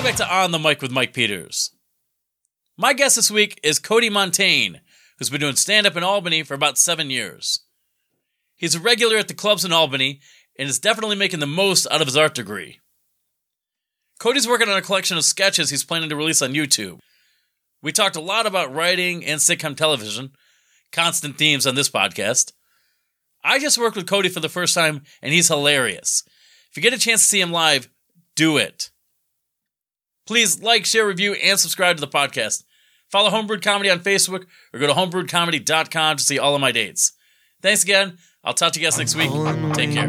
Welcome back to On the Mic with Mike Peters. My guest this week is Cody Montaigne, who's been doing stand up in Albany for about seven years. He's a regular at the clubs in Albany and is definitely making the most out of his art degree. Cody's working on a collection of sketches he's planning to release on YouTube. We talked a lot about writing and sitcom television, constant themes on this podcast. I just worked with Cody for the first time, and he's hilarious. If you get a chance to see him live, do it. Please like, share, review, and subscribe to the podcast. Follow Homebrewed Comedy on Facebook or go to homebrewedcomedy.com to see all of my dates. Thanks again. I'll talk to you guys next week. Take care.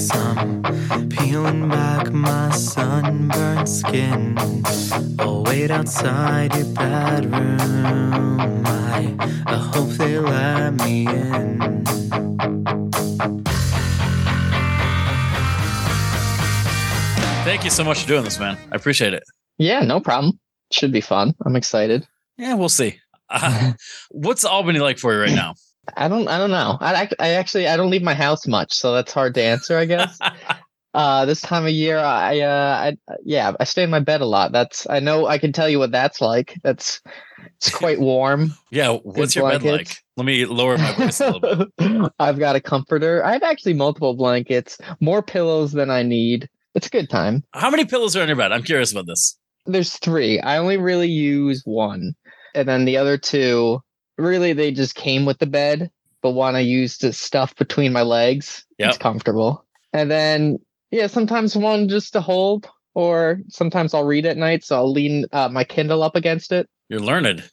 some peeling back my skin i'll wait outside your bedroom i, I hope they let me in Thank you so much for doing this, man. I appreciate it. Yeah, no problem. Should be fun. I'm excited. Yeah, we'll see. Uh, what's Albany like for you right now? I don't. I don't know. I, I actually I don't leave my house much, so that's hard to answer. I guess. uh, this time of year, I uh, I yeah, I stay in my bed a lot. That's I know. I can tell you what that's like. That's it's quite warm. Yeah, what's your bed like? Let me lower my voice a little bit. I've got a comforter. I have actually multiple blankets, more pillows than I need. It's a good time. How many pillows are on your bed? I'm curious about this. There's three. I only really use one, and then the other two, really, they just came with the bed. But one I use to stuff between my legs. Yep. It's comfortable. And then, yeah, sometimes one just to hold, or sometimes I'll read at night, so I'll lean uh, my Kindle up against it. You're learned.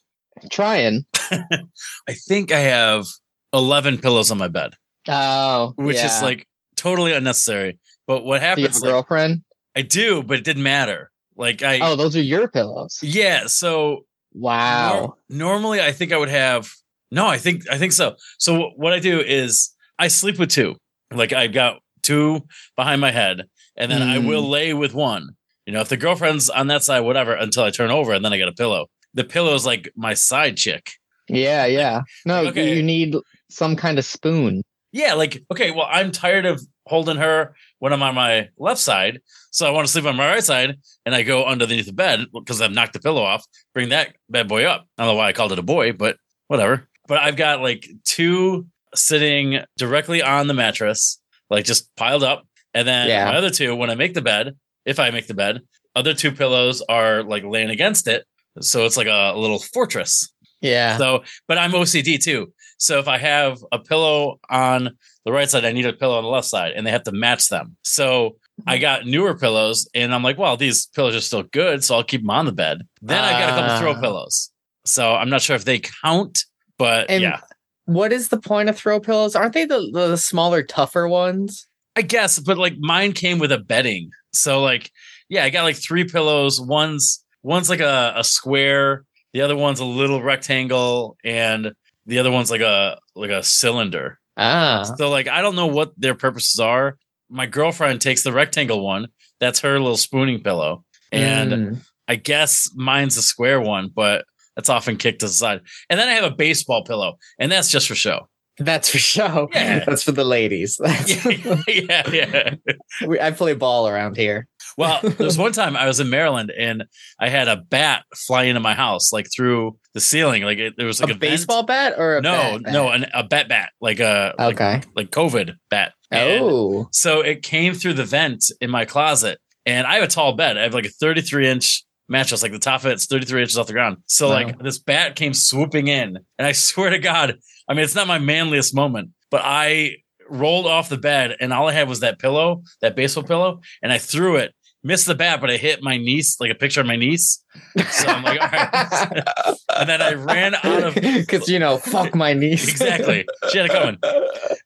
Trying. I think I have 11 pillows on my bed, Oh, which is like totally unnecessary. But what Do you have happens, a like, girlfriend? I do, but it didn't matter. Like I, oh, those are your pillows. yeah. So Wow. nor- normally I think I would have, no, I think, I think so. So what I do is I sleep with two. Like I've got two behind my head and then I Mm. will lay with one. You know, if the girlfriend's on that side, whatever, until I turn over and then I get a pillow. The pillow is like my side chick. Yeah, yeah. No, Okay. you need some kind of spoon. Yeah, like okay, well, I'm tired of holding her when I'm on my left side, so I want to sleep on my right side, and I go underneath the bed because I've knocked the pillow off. Bring that bad boy up. I don't know why I called it a boy, but whatever. But I've got like two sitting directly on the mattress, like just piled up, and then Yeah. my other two, when I make the bed, if I make the bed, other two pillows are like laying against it, so it's like a little fortress. Yeah. So, but I'm OCD too. So if I have a pillow on the right side, I need a pillow on the left side, and they have to match them. So I got newer pillows, and I'm like, well, these pillows are still good, so I'll keep them on the bed. Then I got a couple throw Ah. pillows. So I'm not sure if they count, but yeah, what is the point of throw pillows? Aren't they the, the smaller, tougher ones? I guess. But like mine came with a bedding, so like, yeah, I got like three pillows. One's one's like a, a square, the other one's a little rectangle, and the other one's like a like a cylinder. Ah. So like I don't know what their purposes are. My girlfriend takes the rectangle one. That's her little spooning pillow. And Mm. I guess mine's the square one, but that's often kicked to the side. And then I have a baseball pillow, and that's just for show. that's for show. Yeah. That's for the ladies. Yeah, yeah. we, I play ball around here. Well, there's one time I was in Maryland and I had a bat fly into my house, like through the ceiling. Like it, there was like a a baseball bat or a No, bat no, an, a bat bat, like a like, Okay. like COVID bat. And oh. So it came through the vent in my closet, and I have a tall bed. I have like a 33 inch mattress, like the top of it's 33 inches off the ground. So Wow. like this bat came swooping in, and I swear to God, I mean it's not my manliest moment, but I rolled off the bed, and all I had was that pillow, that baseball pillow, and I threw it. Missed the bat, but I hit my niece, like a picture of my niece. So I'm like, all right. and then I ran out of because you know, fuck my niece. exactly. She had it coming.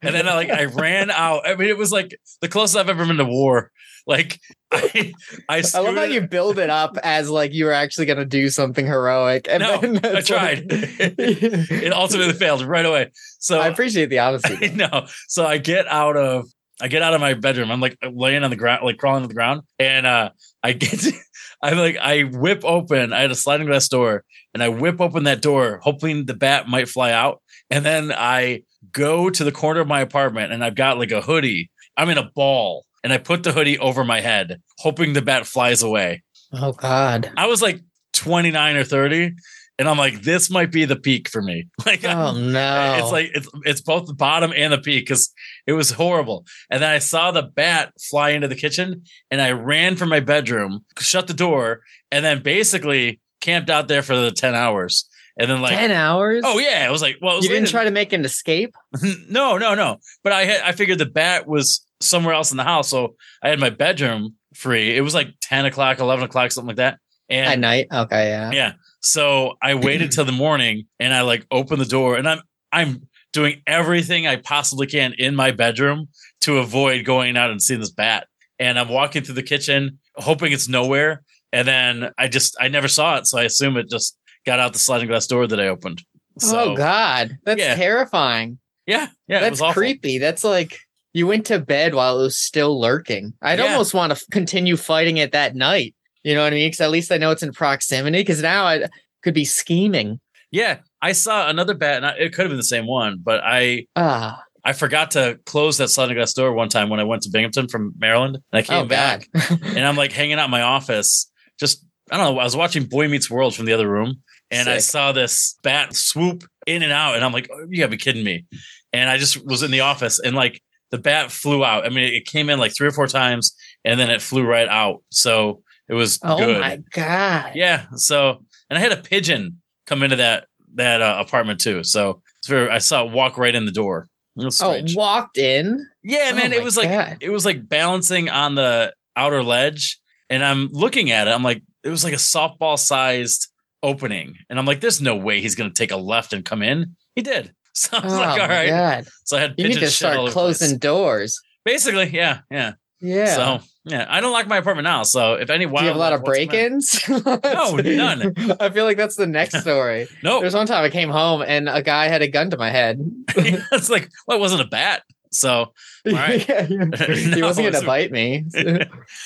And then I like I ran out. I mean, it was like the closest I've ever been to war. Like I, I, I love how you build it up as like you were actually gonna do something heroic. And No, then I tried. like- It ultimately failed right away. So I appreciate the honesty. no. So I get out of I get out of my bedroom. I'm like laying on the ground, like crawling on the ground, and uh I get to, I'm like I whip open. I had a sliding glass door, and I whip open that door, hoping the bat might fly out. And then I go to the corner of my apartment, and I've got like a hoodie. I'm in a ball, and I put the hoodie over my head, hoping the bat flies away. Oh God. I was like 29 or 30, and I'm like, this might be the peak for me. Like, Oh no. it's like it's it's both the bottom and the peak because it was horrible. And then I saw the bat fly into the kitchen, and I ran from my bedroom, shut the door, and then basically camped out there for the 10 hours. And then like, ten hours. oh yeah, it was like, well, it was you didn't try to make an escape. no, no, no. But I had I figured the bat was somewhere else in the house, so I had my bedroom free. It was like ten o'clock, eleven o'clock, something like that. And At night. Okay. Yeah. yeah, so I waited till the morning, and I like opened the door, and I'm I'm doing everything I possibly can in my bedroom to avoid going out and seeing this bat. And I'm walking through the kitchen, hoping it's nowhere. And then I just I never saw it, so I assume it just got out the sliding glass door that I opened. Oh, so oh God. That's yeah. terrifying. yeah, yeah, it That's was creepy. That's like you went to bed while it was still lurking. I'd Yeah. almost want to f- continue fighting it that night. You know what I mean? Because at least I know it's in proximity. Because now I could be scheming. Yeah, I saw another bat, and I, it could have been the same one, but I Ah, I forgot to close that sliding glass door one time when I went to Binghamton from Maryland, and I came oh back, and I'm like hanging out in my office, just I don't know, I was watching Boy Meets World from the other room, and I saw this bat swoop in and out, and I'm like, oh, you gotta be kidding me, and I just was in the office, and like the bat flew out. I mean, it came in like three or four times, and then it flew right out. So it was oh good. my God. Yeah. So, and I had a pigeon come into that that uh, apartment too. So very, I saw it walk right in the door. Oh, strange. walked in. yeah, oh man. my it was like God. it was like balancing on the outer ledge, and I'm looking at it. I'm like, it was like a softball sized opening, and I'm like, there's no way he's gonna take a left and come in. He did. So I was oh like, all right. God. So I had You need to start closing doors. Basically, yeah, yeah. Yeah. So yeah, I don't lock my apartment now. So if any Do you have a lot of wildlife wants to come in- break-ins? No, none. I feel like that's the next story. No, There's one time I came home and a guy had a gun to my head. it's like, well, it wasn't a bat. So right. Yeah, yeah. he wasn't gonna bite me. Didn't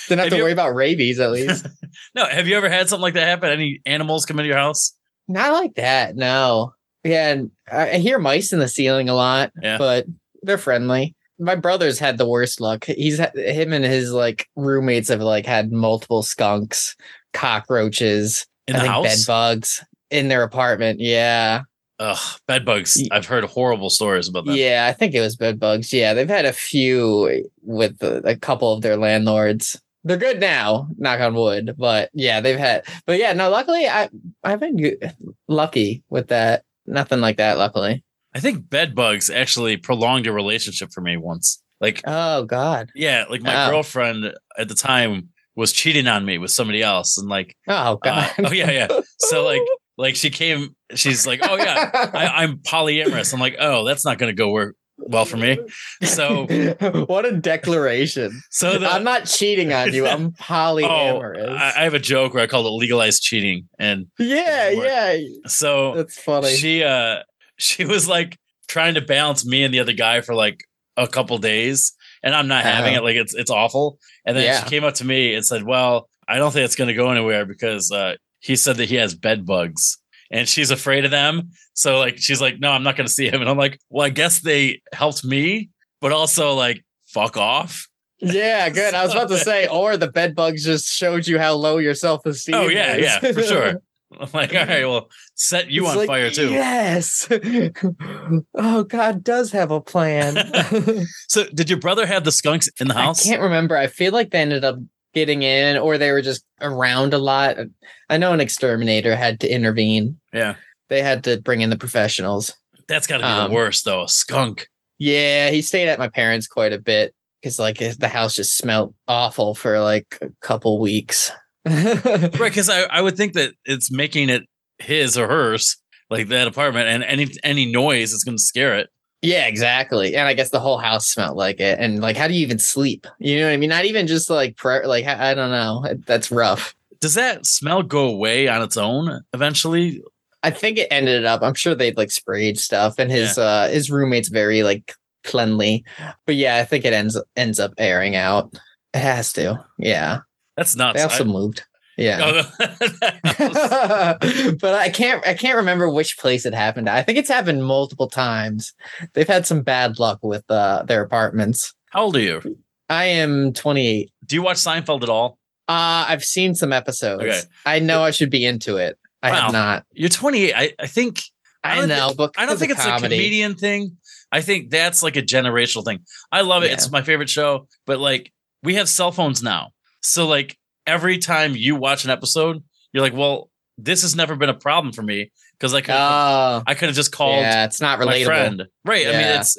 have Have to you- worry about rabies at least. no, have you ever had something like that happen? Any animals come into your house? Not like that, no. Yeah, and I I hear mice in the ceiling a lot, Yeah. but they're friendly. My brother's had the worst luck. He's had, him and his like roommates have like had multiple skunks, cockroaches, In I the think house? bed bugs in their apartment. Yeah. Ugh, bed bugs. I've heard horrible stories about that. Yeah, I think it was bed bugs. Yeah, they've had a few with a, a couple of their landlords. They're good now, knock on wood. But yeah, they've had. But yeah, no. Luckily, I I've been lucky with that. Nothing like that. Luckily. I think bed bugs actually prolonged a relationship for me once. Like, Oh God. yeah, like my Oh. girlfriend at the time was cheating on me with somebody else, and like, Oh uh, God. oh yeah, yeah. So like, like she came, she's like, oh yeah, I, I'm polyamorous. I'm like, oh, that's not going to go work well for me. So, what a declaration. so the, I'm not cheating on you. I'm Oh, polyamorous. I, I have a joke where I call it legalized cheating, and yeah, yeah. so That's funny. she uh she was like trying to balance me and the other guy for like a couple days, and I'm not having Uh-huh. it. Like it's it's awful. And then Yeah. she came up to me and said, "Well, I don't think it's going to go anywhere because uh, he said that he has bed bugs." And she's afraid of them. So like she's like, no, I'm not gonna see him. And I'm like, well, I guess they helped me, but also like fuck off. Yeah, good. I was about to say, or the bed bugs just showed you how low your self esteem. Oh yeah, yeah, for sure. I'm like, all right, well, set you on fire too. Yes. oh, God does have a plan. So did your brother have the skunks in the house? I can't remember. I feel like they ended up getting in, or they were just around a lot. I know an exterminator had to intervene. Yeah. They had to bring in the professionals. That's gotta be Um, the worst though. A skunk. Yeah, he stayed at my parents quite a bit because like the house just smelled awful for like a couple weeks. Right, because I, I would think that it's making it his or hers, like that apartment, and any any noise is gonna scare it. Yeah, exactly. And I guess the whole house smelled like it. And like, how do you even sleep? You know what I mean? Not even just like prayer. Like, I don't know. That's rough. Does that smell go away on its own eventually? I think it ended up. I'm sure they'd like sprayed stuff, and his uh his roommate's very like cleanly. But yeah, I think it ends ends up airing out. It has to. Yeah. That's nuts. They also I- moved. Yeah. Oh, but I can't I can't remember which place it happened. I think it's happened multiple times. They've had some bad luck with uh their apartments. How old are you? I am 28. Do you watch Seinfeld at all? Uh, I've seen some episodes. Okay. I know I should be into it. I Wow. have not. You're 28. I, I think I I, don't know, but I don't think it's comedy. a comedian thing. I think that's like a generational thing. I love it. Yeah. It's my favorite show. But like we have cell phones now. So like every time you watch an episode, you're like, well, this has never been a problem for me because I could Oh, I could have just called yeah, it's not relatable. friend. Right. I mean, it's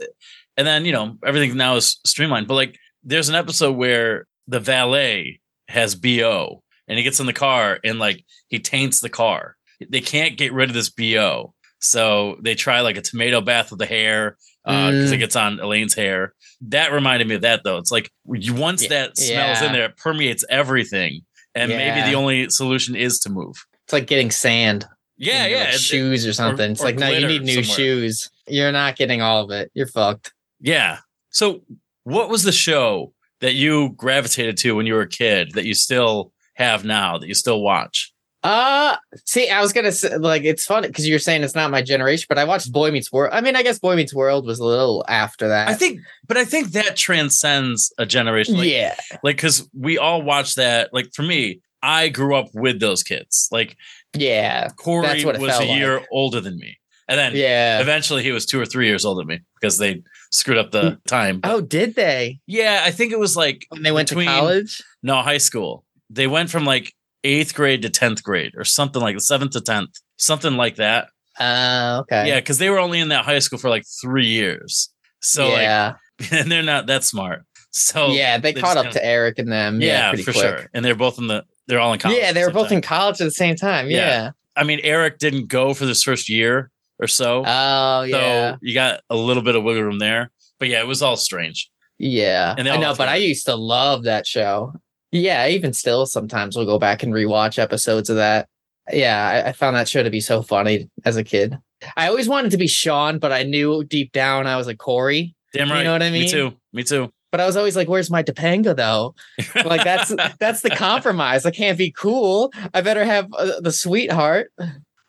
and then you know everything now is streamlined. But like, there's an episode where the valet has bo and he gets in the car and like he taints the car. They can't get rid of this bo, so they try like a tomato bath with the hair because Mm. it gets on Elaine's hair. That reminded me of that though. It's like once Yeah, that smells yeah. in there, it permeates everything. And maybe the only solution is to move. It's like getting sand. Yeah, in your, yeah. like, shoes or something. it's or like no, you need new somewhere. shoes. You're not getting all of it. You're fucked. Yeah. So, what was the show that you gravitated to when you were a kid that you still have now that you still watch? Uh see, I was gonna say like it's funny because you're saying it's not my generation, but I watched Boy Meets World. I mean, I guess Boy Meets World was a little after that. I think, but I think that transcends a generation. Like, yeah, like because we all watch that. Like for me, I grew up with those kids. Like yeah, Corey That's what was a year older than me, and then yeah. eventually he was two or three years older than me because they screwed up the time. Oh, did they? Yeah, I think it was like When they went between- to college? No, high school. They went from like eighth grade to tenth grade, or something like the seventh to tenth, something like that. Uh, okay. Yeah, because they were only in that high school for like three years. So yeah, like, and they're not that smart. So yeah. They they caught up kinda- to Eric and them. Yeah, yeah, pretty for quick. sure. And they're both in the they're all in college. Yeah, they were both time. in college at the same time. Yeah. Yeah. I mean, Eric didn't go for this first year or so. Oh, yeah. So you got a little bit of wiggle room there. But yeah, it was all strange. Yeah, And I know, but I used to love that show. Yeah, even still, sometimes we'll go back and rewatch episodes of that. Yeah, I, I found that show to be so funny as a kid. I always wanted to be Sean, but I knew deep down I was a Corey. Damn right. You know what I mean? Me too. Me too. But I was always like, "Where's my Topanga though?" Like that's that's the compromise. I can't be cool. I better have uh, the sweetheart.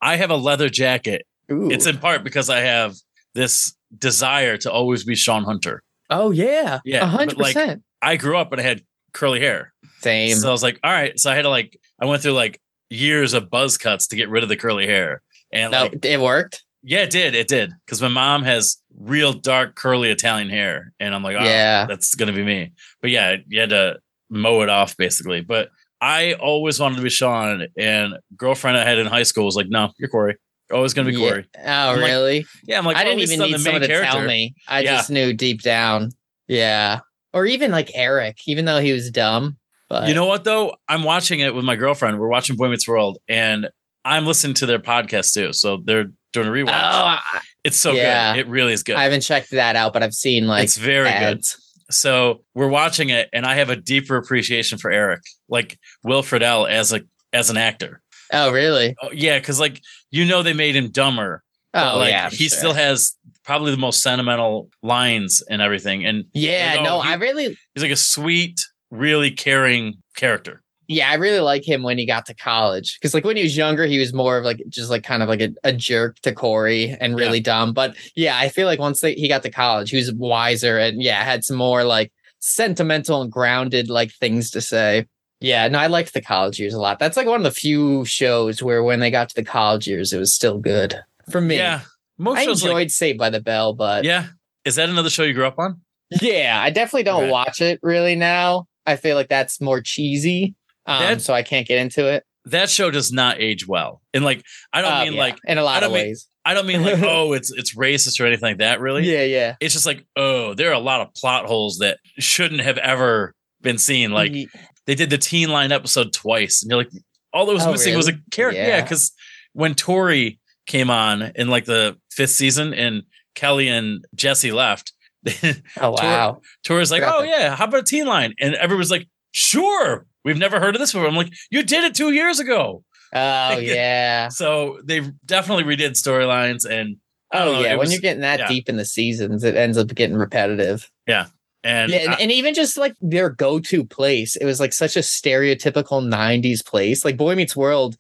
I have a leather jacket. Ooh. It's in part because I have this desire to always be Sean Hunter. oh yeah, Yeah, hundred like, percent. I grew up and I had curly hair. Same. So I was like, all right. So I had to like, I went through like years of buzz cuts to get rid of the curly hair. And no, like, it worked. yeah, it did. It did. Cause my mom has real dark, curly Italian hair. And I'm like, oh, Yeah. that's going to be me. But yeah, you had to mow it off basically. But I always wanted to be Sean. And girlfriend I had in high school was like, no, you're Corey. You're always going to be Yeah. Corey. Oh I'm like, really? Yeah. I'm like, I didn't even need someone to tell me. I Yeah. just knew deep down. Yeah. Or even like Eric, even though he was dumb. But You know what though? I'm watching it with my girlfriend. We're watching Boy Meets World, and I'm listening to their podcast too. So they're doing a oh, rewatch. I, it's so yeah. good. It really is good. I haven't checked that out, but I've seen like it's very good. So we're watching it, and I have a deeper appreciation for Eric, like Will Friedle as a as an actor. Oh, really? Oh, yeah, because like you know they made him dumber. Oh, like, yeah. I'm he sure. still has probably the most sentimental lines and everything, and Yeah, like, oh, no, he- I really, he's like a sweet, really caring character. yeah, I really like him when he got to college because, like, when he was younger, he was more of like just like kind of like a, a jerk to Corey and really dumb. But yeah, I feel like once they, he got to college, he was wiser and yeah, had some more like sentimental and grounded like things to say. Yeah, no, I liked the college years a lot. That's like one of the few shows where when they got to the college years, it was still good for me. Yeah, most I shows enjoyed like Saved by the Bell, but yeah. Is that another show you grew up on? Yeah, I definitely don't watch it really now. I feel like that's more cheesy. Um, That- so I can't get into it. That show does not age well, and like I don't Oh, mean yeah, like in a lot of don't mean- ways. I don't mean like oh it's it's racist or anything like that. Really, Yeah, yeah. it's just like oh there are a lot of plot holes that shouldn't have ever been seen. Like they did the Teen Line episode twice, and you're like all that was Oh, missing was a character. Yeah, Yeah. because when Tori came on in like the fifth season, and Kelly and Jesse left. oh wow. Tori's like, oh yeah, how about a teen line? And everyone's like, sure, we've never heard of this before. I'm like, you did it two years ago. Oh yeah. So they definitely redid storylines and Oh know, yeah. When was- you're getting that yeah. deep in the seasons, it ends up getting repetitive. and yeah, and, I- and even just like their go-to place, it was like such a stereotypical '90s place. Like Boy Meets World,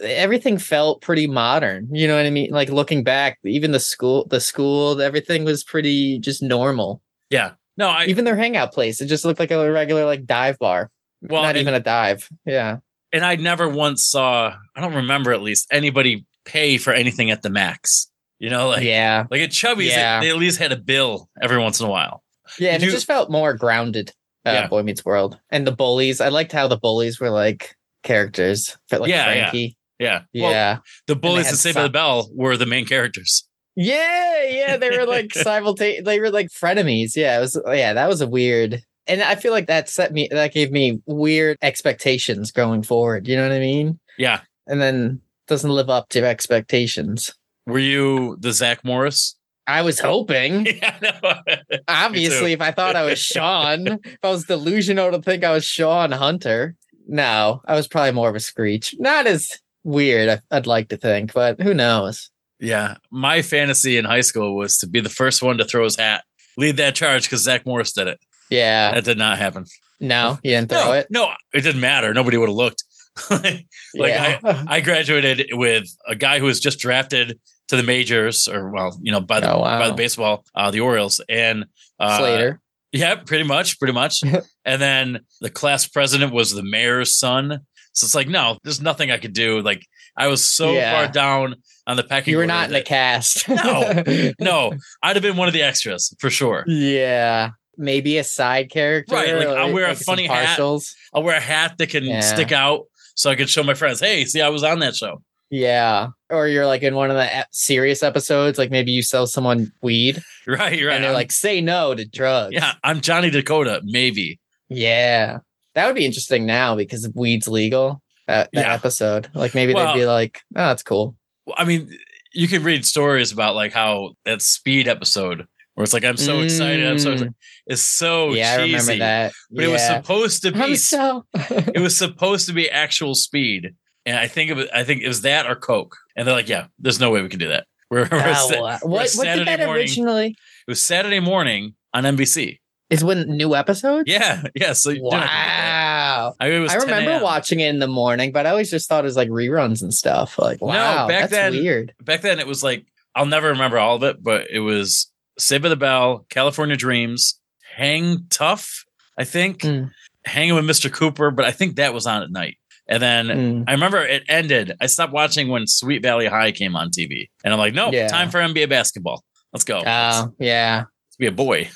everything felt pretty modern. You know what I mean? Like looking back, even the school, the school, everything was pretty just normal. yeah, No, I Even their hangout place, it just looked like a regular like dive bar. well, Not and, even a dive. Yeah. and I never once saw. I don't remember at least anybody pay for anything at the max. You know, like yeah. like at Chubby's, they- Yeah. they, at least had a bill every once in a while. Yeah. And it just felt more grounded. Uh, Yeah. Boy Meets World. And the bullies. I liked how the bullies were like characters. Felt like Yeah, yeah. Frankie. Yeah, Well, Yeah. the bullies and Saved the Bell were the main characters. Yeah, yeah, they were like simultaneous. They were like frenemies. Yeah, it was. Yeah, that was a weird. And I feel like that set me. That gave me weird expectations going forward. You know what I mean? Yeah, And then doesn't live up to expectations. were you the Zach Morris? I was hoping. yeah. Obviously, if I thought I was Sean, if I was delusional to think I was Sean Hunter, no, I was probably more of a Screech. Not as weird. I- I'd like to think, but who knows? Yeah, my fantasy in high school was to be the first one to throw his hat, lead that charge because Zach Morris did it. Yeah. That did not happen. No, he didn't throw no, it. no, it didn't matter. Nobody would have looked. like yeah. I graduated with a guy who was just drafted to the majors, or well, you know, by the Oh, wow. by the baseball, uh, the Orioles, and uh, Slater. Yeah, pretty much, pretty much. and then the class president was the mayor's son. So it's like, no, there's nothing I could do. Like I was so Yeah. far down on the pecking. You were not in the cast. No. no, I'd have been one of the extras for sure. Yeah. Maybe a side character. Right, like, I'll wear a funny hat. I'll wear a hat that can Yeah. stick out so I can show my friends, hey, see, I was on that show. Yeah. Or you're like in one of the serious episodes, like maybe you sell someone weed Right, right. and they're I'm- like, say no to drugs. yeah, I'm Johnny Dakota, maybe. Yeah. That would be interesting now because weed's legal. That, that Yeah. episode. Like maybe Well- they'd be like, oh, that's cool. Well, I mean, you can read stories about like how that speed episode where it's like, I'm so excited, I'm so Mm. excited. It's so yeah, I remember that. But it was supposed to be I'm so it was supposed to be actual speed. And I think it was I think it was that or Coke. And they're like, yeah, there's no way we can do that. We're, we're Oh, we're what, what did that morning. originally It was Saturday morning on NBC. is when new episodes? Yeah, yeah. So you're not gonna get that. Wow. I, mean, I remember watching it in the morning, but I always just thought it was like reruns and stuff. Like, No, back that's then- weird. back then. It was like I'll never remember all of it, but it was Saved by the Bell, California Dreams, Hang Tough, I think, Mm. Hanging with Mr. Cooper. But I think that was on at night. And then Mm. I remember it ended. I stopped watching when Sweet Valley High came on TV, and I'm like, nope, Yeah. time for NBA basketball. Let's go. Oh, yeah. let's be a boy.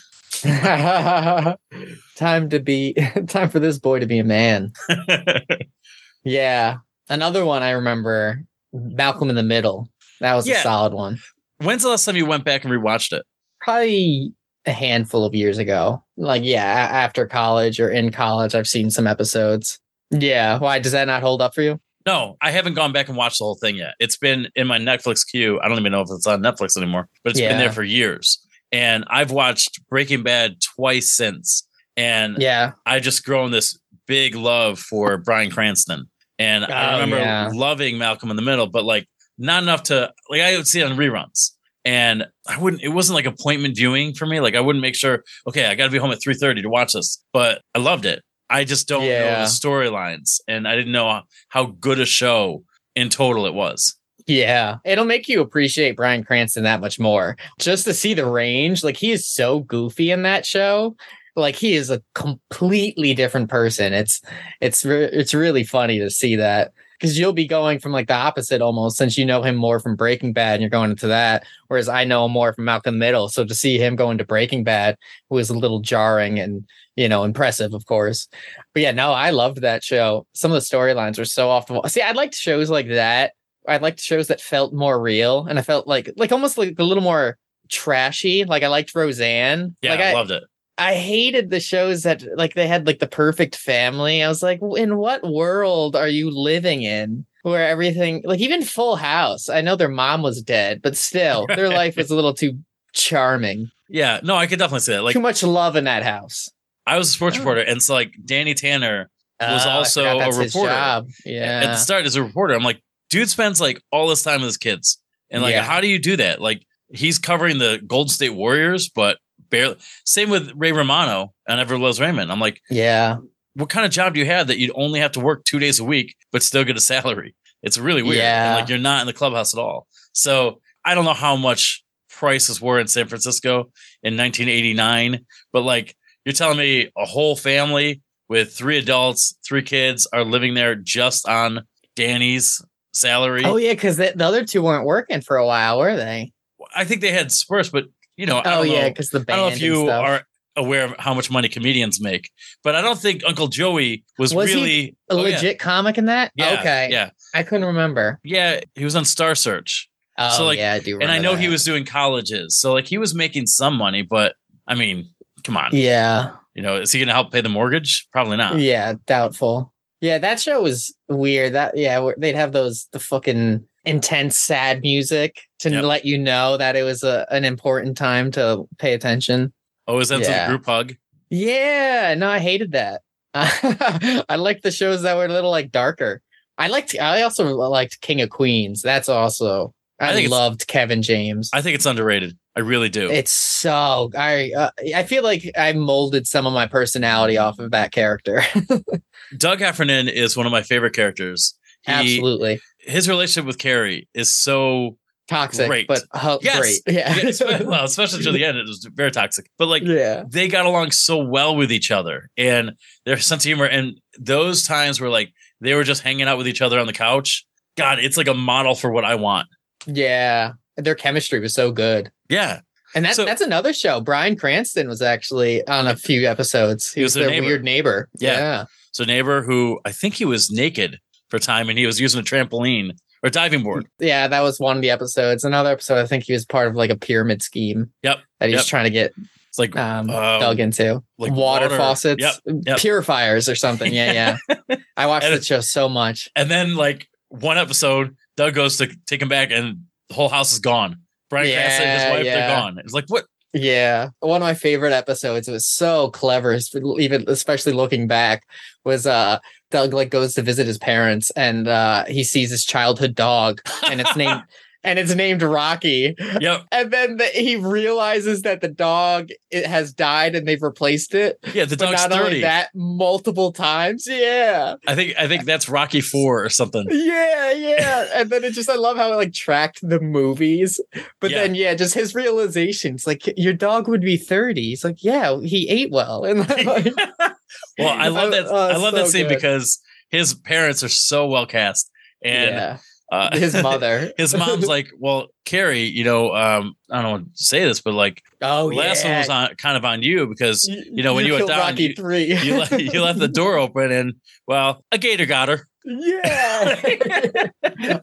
time to be time for this boy to be a man. Yeah. Another one I remember, Malcolm in the Middle. That was Yeah. a solid one. When's the last time you went back and rewatched it? Probably a handful of years ago. Like, yeah, after college or in college, I've seen some episodes. Yeah. Why does that not hold up for you? No, I haven't gone back and watched the whole thing yet. It's been in my Netflix queue. I don't even know if it's on Netflix anymore, but it's been there for years. And I've watched Breaking Bad twice since. And Yeah. I just grown this big love for Bryan Cranston. And I Oh, remember yeah. loving Malcolm in the Middle, but like not enough to like I would see it on reruns. And I wouldn't it wasn't like appointment viewing for me. Like I wouldn't make sure, okay, I gotta be home at 3:30 to watch this. But I loved it. I just don't know the storylines. And I didn't know how good a show in total it was. Yeah. It'll make you appreciate Bryan Cranston that much more. Just to see the range. Like, he is so goofy in that show. Like, he is a completely different person. It's, it's, re- it's really funny to see that because you'll be going from like the opposite almost since you know him more from Breaking Bad and you're going into that. Whereas I know him more from Malcolm Middle. So to see him go into Breaking Bad was a little jarring and, you know, impressive, of course. But yeah, no, I loved that show. Some of the storylines were so off the wall. See, I liked shows like that. I liked shows that felt more real, and I felt like like almost like a little more trashy. Like I liked Roseanne. Yeah, like I I, loved it. I hated the shows that like they had like the perfect family. I was like, in what world are you living in? Where everything like even Full House. I know their mom was dead, but still their life was a little too charming. Yeah, no, I could definitely say that. Like too much love in that house. I was a sports Oh. reporter, and so like Danny Tanner ah, was Oh, also a reporter. job. at the start as a reporter. I'm like, dude spends like all this time with his kids. And like, Yeah. how do you do that? Like, he's covering the Golden State Warriors, but barely. Same with Ray Romano and Ever Loves Raymond. I'm like, yeah. what kind of job do you have that you'd only have to work two days a week, but still get a salary? It's really weird. And Yeah. like, you're not in the clubhouse at all. So I don't know how much prices were in San Francisco in 1989. But like, you're telling me a whole family with three adults, three kids are living there just on Danny's salary. Oh yeah, because the, the other two weren't working for a while, were they? I think they had spurs, but you know, Oh yeah, because the band I don't know if you are aware of how much money comedians make, but I don't think Uncle Joey was, Was really a oh, yeah. legit comic in that. Yeah, okay, yeah, I couldn't remember. yeah. He was on Star Search, Oh So, like- yeah, I do. and I know he was doing colleges, so like he was making some money. But I mean, come on, Yeah, you know, is he going to help pay the mortgage? Probably not. yeah, doubtful. Yeah, that show was weird. That yeah, they'd have those the fucking intense sad music to Yep. let you know that it was a, an important time to pay attention. Always ends with Yeah. a group hug. Yeah, no, I hated that. I liked the shows that were a little like darker. I liked. I also liked King of Queens. That's also. I I, loved Kevin James. I think it's underrated. I really do. It's so I uh, I feel like I molded some of my personality off of that character. Doug Heffernan is one of my favorite characters. He, Absolutely His relationship with Carrie is so toxic, Great. but ho- Yes. great. Yeah, yeah, well, especially to the end, it was very toxic. But like yeah, they got along so well with each other and their sense of humor and those times where like they were just hanging out with each other on the couch. God, it's like a model for what I want. yeah. Their chemistry was so good, Yeah. and that's So- that's another show. Bryan Cranston was actually on a few episodes. He, He was, was their their neighbor. weird neighbor. Yeah. yeah. So neighbor who I think he was naked for time and he was using a trampoline or diving board. Yeah, that was one of the episodes. Another episode, I think he was part of like a pyramid scheme. Yep, That he's yep. trying to get It's like um, Uh, dug into. like water, water- faucets, Yep, yep. purifiers or something. Yeah, yeah. I watched And the show so much. and then like one episode, Doug goes to take him back and the whole house is gone. Bryan Cranston and his wife, yeah. they're gone. It's like what Yeah, one of my favorite episodes. It was so clever, even especially looking back. Was uh Doug like goes to visit his parents and uh he sees his childhood dog and it's named and it's named Rocky. Yep. And then the, he realizes that the dog it has died and they've replaced it. Yeah, the dog's not 30. only that, multiple times. Yeah. I think I think that's Rocky Four or something. Yeah, yeah. And then it just I love how it like tracked the movies. But Yeah. then yeah, just his realizations. Like your dog would be 30. He's like, yeah, he ate well. And like, Well, I love oh, that. Oh, I love oh, that scene good. because his parents are so well cast, and yeah. Uh, his mother. his mom's like, "Well, Carrie, you know, um, I don't want to say this, but like, oh last one was on kind of on you because you, know, when you went killed down, Rocky you- three. you left, you left the door open, and well, a gator got her. Yeah,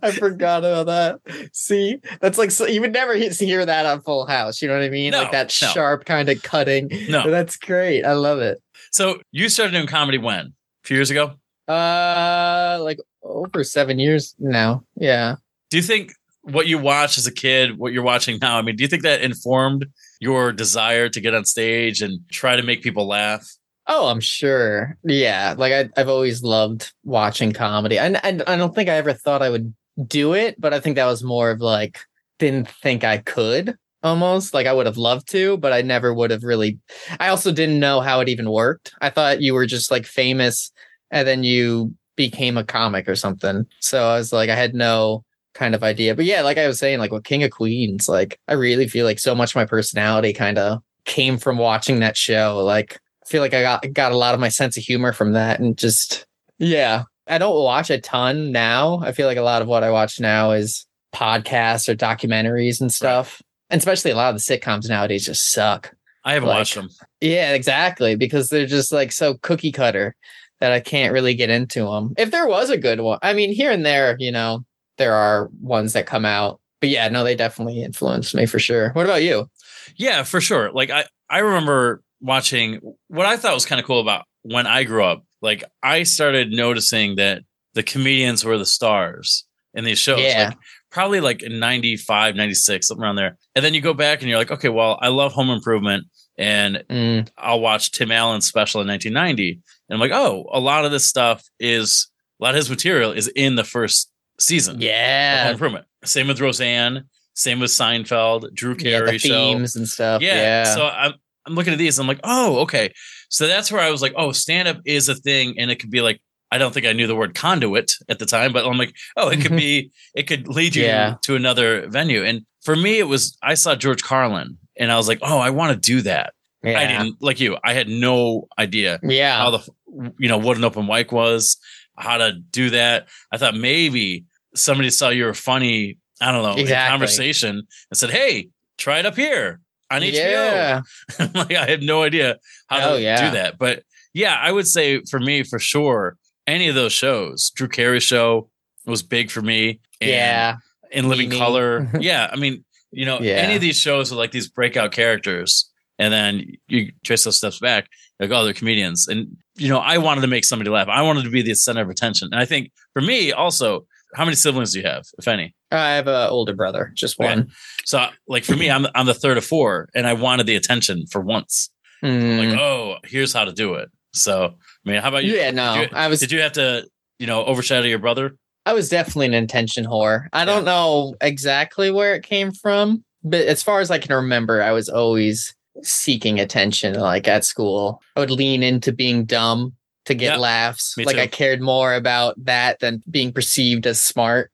I forgot about that. See, that's like so you would never hear that on Full House. You know what I mean? No, like that no. sharp kind of cutting. No, That's great. I love it. so you started doing comedy when? A few years ago. Uh, like over seven years now. Yeah. Do you think what you watched as a kid, what you're watching now? I mean, do you think that informed your desire to get on stage and try to make people laugh? Oh, I'm sure. Yeah, like I, I've always loved watching comedy, and and I don't think I ever thought I would do it, but I think that was more of like didn't think I could almost like I would have loved to, but I never would have really. I also didn't know how it even worked. I thought you were just like famous, and then you became a comic or something. So I was like, I had no kind of idea. But yeah, like I was saying, like with King of Queens, like I really feel like so much of my personality kind of came from watching that show. Like I feel like I got got a lot of my sense of humor from that and just yeah. I don't watch a ton now. I feel like a lot of what I watch now is podcasts or documentaries and stuff. And especially a lot of the sitcoms nowadays just suck. I haven't Like- watched them. Yeah, exactly. Because they're just like so cookie cutter that I can't really get into them. If there was a good one, I mean, here and there, you know, there are ones that come out. But yeah, no, they definitely influenced me for sure. What about you? Yeah, for sure. Like I, I remember watching what I thought was kind of cool about when I grew up. Like I started noticing that the comedians were the stars in these shows. Yeah. Like probably like in 95, 96, something around there. And then you go back and you're like, okay, well, I love Home Improvement and Mm, I'll watch Tim Allen's special in 1990. And I'm like, oh, a lot of this stuff is a lot of his material is in the first season. yeah. Improvement. Same with Roseanne. Same with Seinfeld, Drew Yeah, Carey the show. themes and stuff. Yeah. Yeah. So I'm I'm looking at these. I'm like, oh, okay. So that's where I was like, oh, stand up is a thing, and it could be like I don't think I knew the word conduit at the time, but I'm like, oh, it could be, it could lead you Yeah. to another venue. And for me, it was, I saw George Carlin and I was like, oh, I want to do that. Yeah. I didn't, like you, I had no idea Yeah. how the, you know, what an open mic was, how to do that. I thought maybe somebody saw you were funny, I don't know, in Exactly. conversation and said, hey, try it up here on HBO. yeah. like I had no idea how Oh, to yeah. do that. But yeah, I would say for me, for sure, any of those shows, Drew Carey show was big for me. And Yeah. In Living. Color. yeah. I mean, you know, Yeah. any of these shows with like these breakout characters, and then you trace those steps back, like, oh, they're comedians. And, you know, I wanted to make somebody laugh. I wanted to be the center of attention. And I think for me also, how many siblings do you have, if any? I have an older brother, just Okay. one. So like for me, I'm I'm the third of four, and I wanted the attention for once. Mm. like oh here's how to do it so i mean how about you yeah, no. you, I was did you have to you know overshadow your brother I was definitely an intention whore. I don't know exactly where it came from, but as far as I can remember, I was always seeking attention like at school. I would lean into being dumb to get Yeah, laughs. me Like too. I cared more about that than being perceived as smart.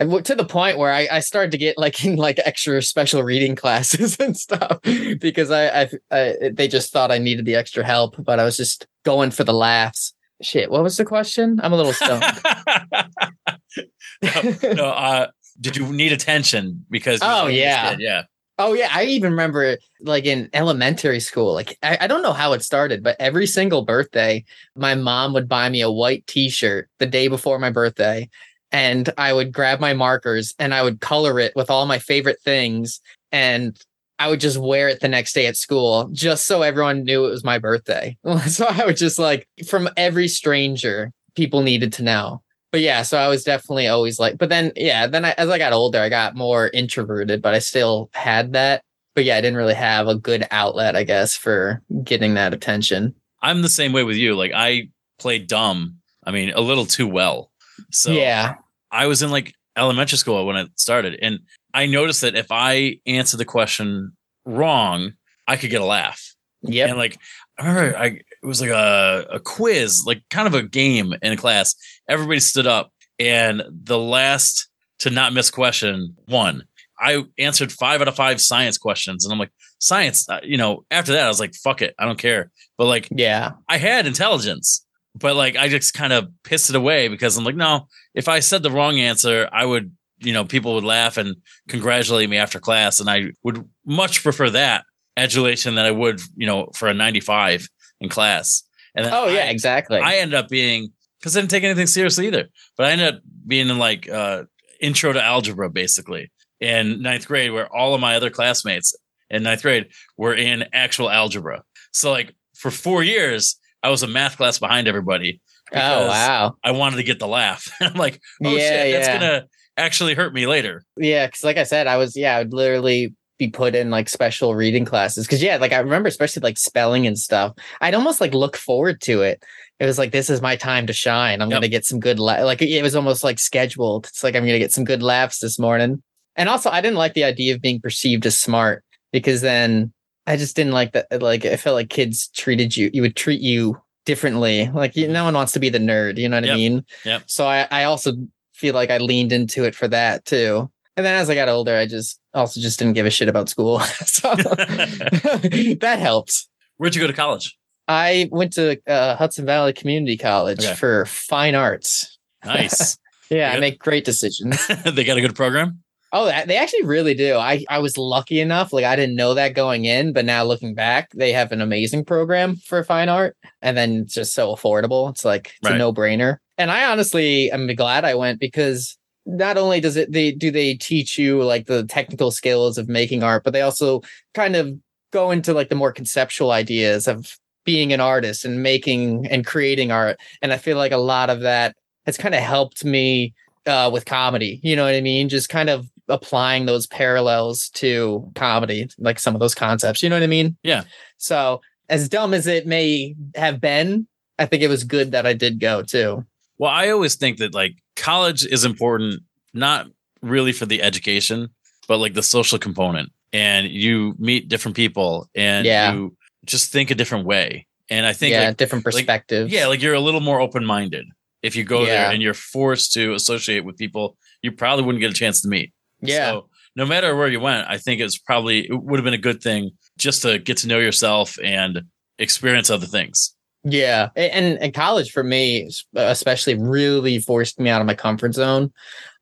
And to the point where I, I started to get like in like extra special reading classes and stuff because I, I, I they just thought I needed the extra help, but I was just going for the laughs. Shit, what was the question? I'm a little stoned. no uh did you need attention because Oh, yeah. yeah Oh yeah, I even remember like in elementary school. Like I, I don't know how it started, but every single birthday, my mom would buy me a white T-shirt the day before my birthday, and I would grab my markers and I would color it with all my favorite things, and I would just wear it the next day at school, just so everyone knew it was my birthday. so I would just like from every stranger, people needed to know but yeah, so I was definitely always like, but then yeah, then I, as I got older, I got more introverted, but I still had that. But yeah, I didn't really have a good outlet, I guess, for getting that attention. i'm the same way with you like i played dumb i mean a little too well so yeah, i was in like elementary school when it started and i noticed that if i answered the question wrong i could get a laugh Yeah. And like I remember I it was like a, a quiz, like kind of a game in class. Everybody stood up and the last to not miss question won. I answered five out of five science questions and I'm like, science, uh, you know, after that I was like, fuck it, I don't care. But like yeah, I had intelligence, but like I just kind of pissed it away because I'm like, no, if I said the wrong answer, I would, you know, people would laugh and congratulate me after class. And I would much prefer that adulation than I would, you know, for a 95 in class. And then oh yeah, I, exactly. I ended up being, because I didn't take anything seriously either, but I ended up being in like uh, intro to algebra basically in ninth grade, where all of my other classmates in ninth grade were in actual algebra. So like for four years, I was a math class behind everybody. oh wow, I wanted to get the laugh. I'm like, oh Yeah, shit, that's gonna actually hurt me later. yeah, because like I said, I was yeah, I would literally be put in like special reading classes because yeah, like I remember especially like spelling and stuff. I'd almost like look forward to it. It was like this is my time to shine. I'm Yep. gonna get some good la- like it was almost like scheduled. It's like I'm gonna get some good laughs this morning. And also, I didn't like the idea of being perceived as smart because then I just didn't like that. Like I felt like kids treated you, you would treat you differently. Like you, mm-hmm. no one wants to be the nerd. You know what I mean? Yep. So I, I also feel like I leaned into it for that too. And then as I got older, I just also just didn't give a shit about school. so that helped. Where'd you go to college? I went to uh, Hudson Valley Community College Okay. for fine arts. Nice. Yeah, I make great decisions. they got a good program. Oh, they actually really do. I, I was lucky enough. Like I didn't know that going in, but now looking back, they have an amazing program for fine art, and then it's just so affordable. It's like it's Right. a no brainer. And I honestly am glad I went because not only does it they do they teach you like the technical skills of making art, but they also kind of go into like the more conceptual ideas of being an artist and making and creating art. And I feel like a lot of that has kind of helped me uh, with comedy. You know what I mean? Just kind of applying those parallels to comedy, like some of those concepts. You know what I mean? Yeah. So as dumb as it may have been, I think it was good that I did go too. Well, I always think that like college is important, not really for the education, but like the social component. And you meet different people and Yeah. you just think a different way. And I think yeah, like different perspectives. yeah, like you're a little more open minded. if you go there and you're forced to associate with people you probably wouldn't get a chance to meet. Yeah. So no matter where you went, I think it's probably it would have been a good thing just to get to know yourself and experience other things. Yeah, and and college for me, especially, really forced me out of my comfort zone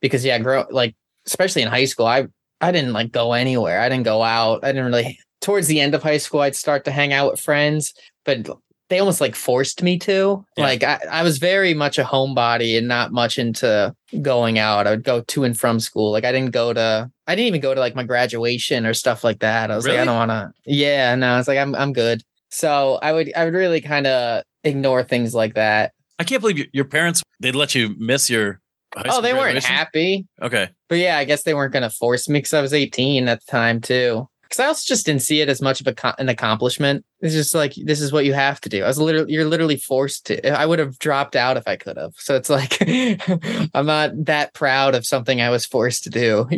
because yeah, grow like especially in high school, I I didn't like go anywhere. I didn't go out. I didn't really. Towards the end of high school, I'd start to hang out with friends, but they almost like forced me to. Yeah. Like I, I was very much a homebody and not much into going out. I would go to and from school. Like I didn't go to. I didn't even go to like my graduation or stuff like that. I was like, I don't want to. Yeah, no, I was like, I'm I'm good. So I would I would really kind of ignore things like that. I can't believe your parents they'd let you miss your high Oh, they weren't happy. Okay. But yeah, I guess they weren't going to force me because I was 18 at the time too. Because I also just didn't see it as much of a, co- an accomplishment. It's just like this is what you have to do. I was literally you're literally forced to. I would have dropped out if I could have. So it's like I'm not that proud of something I was forced to do.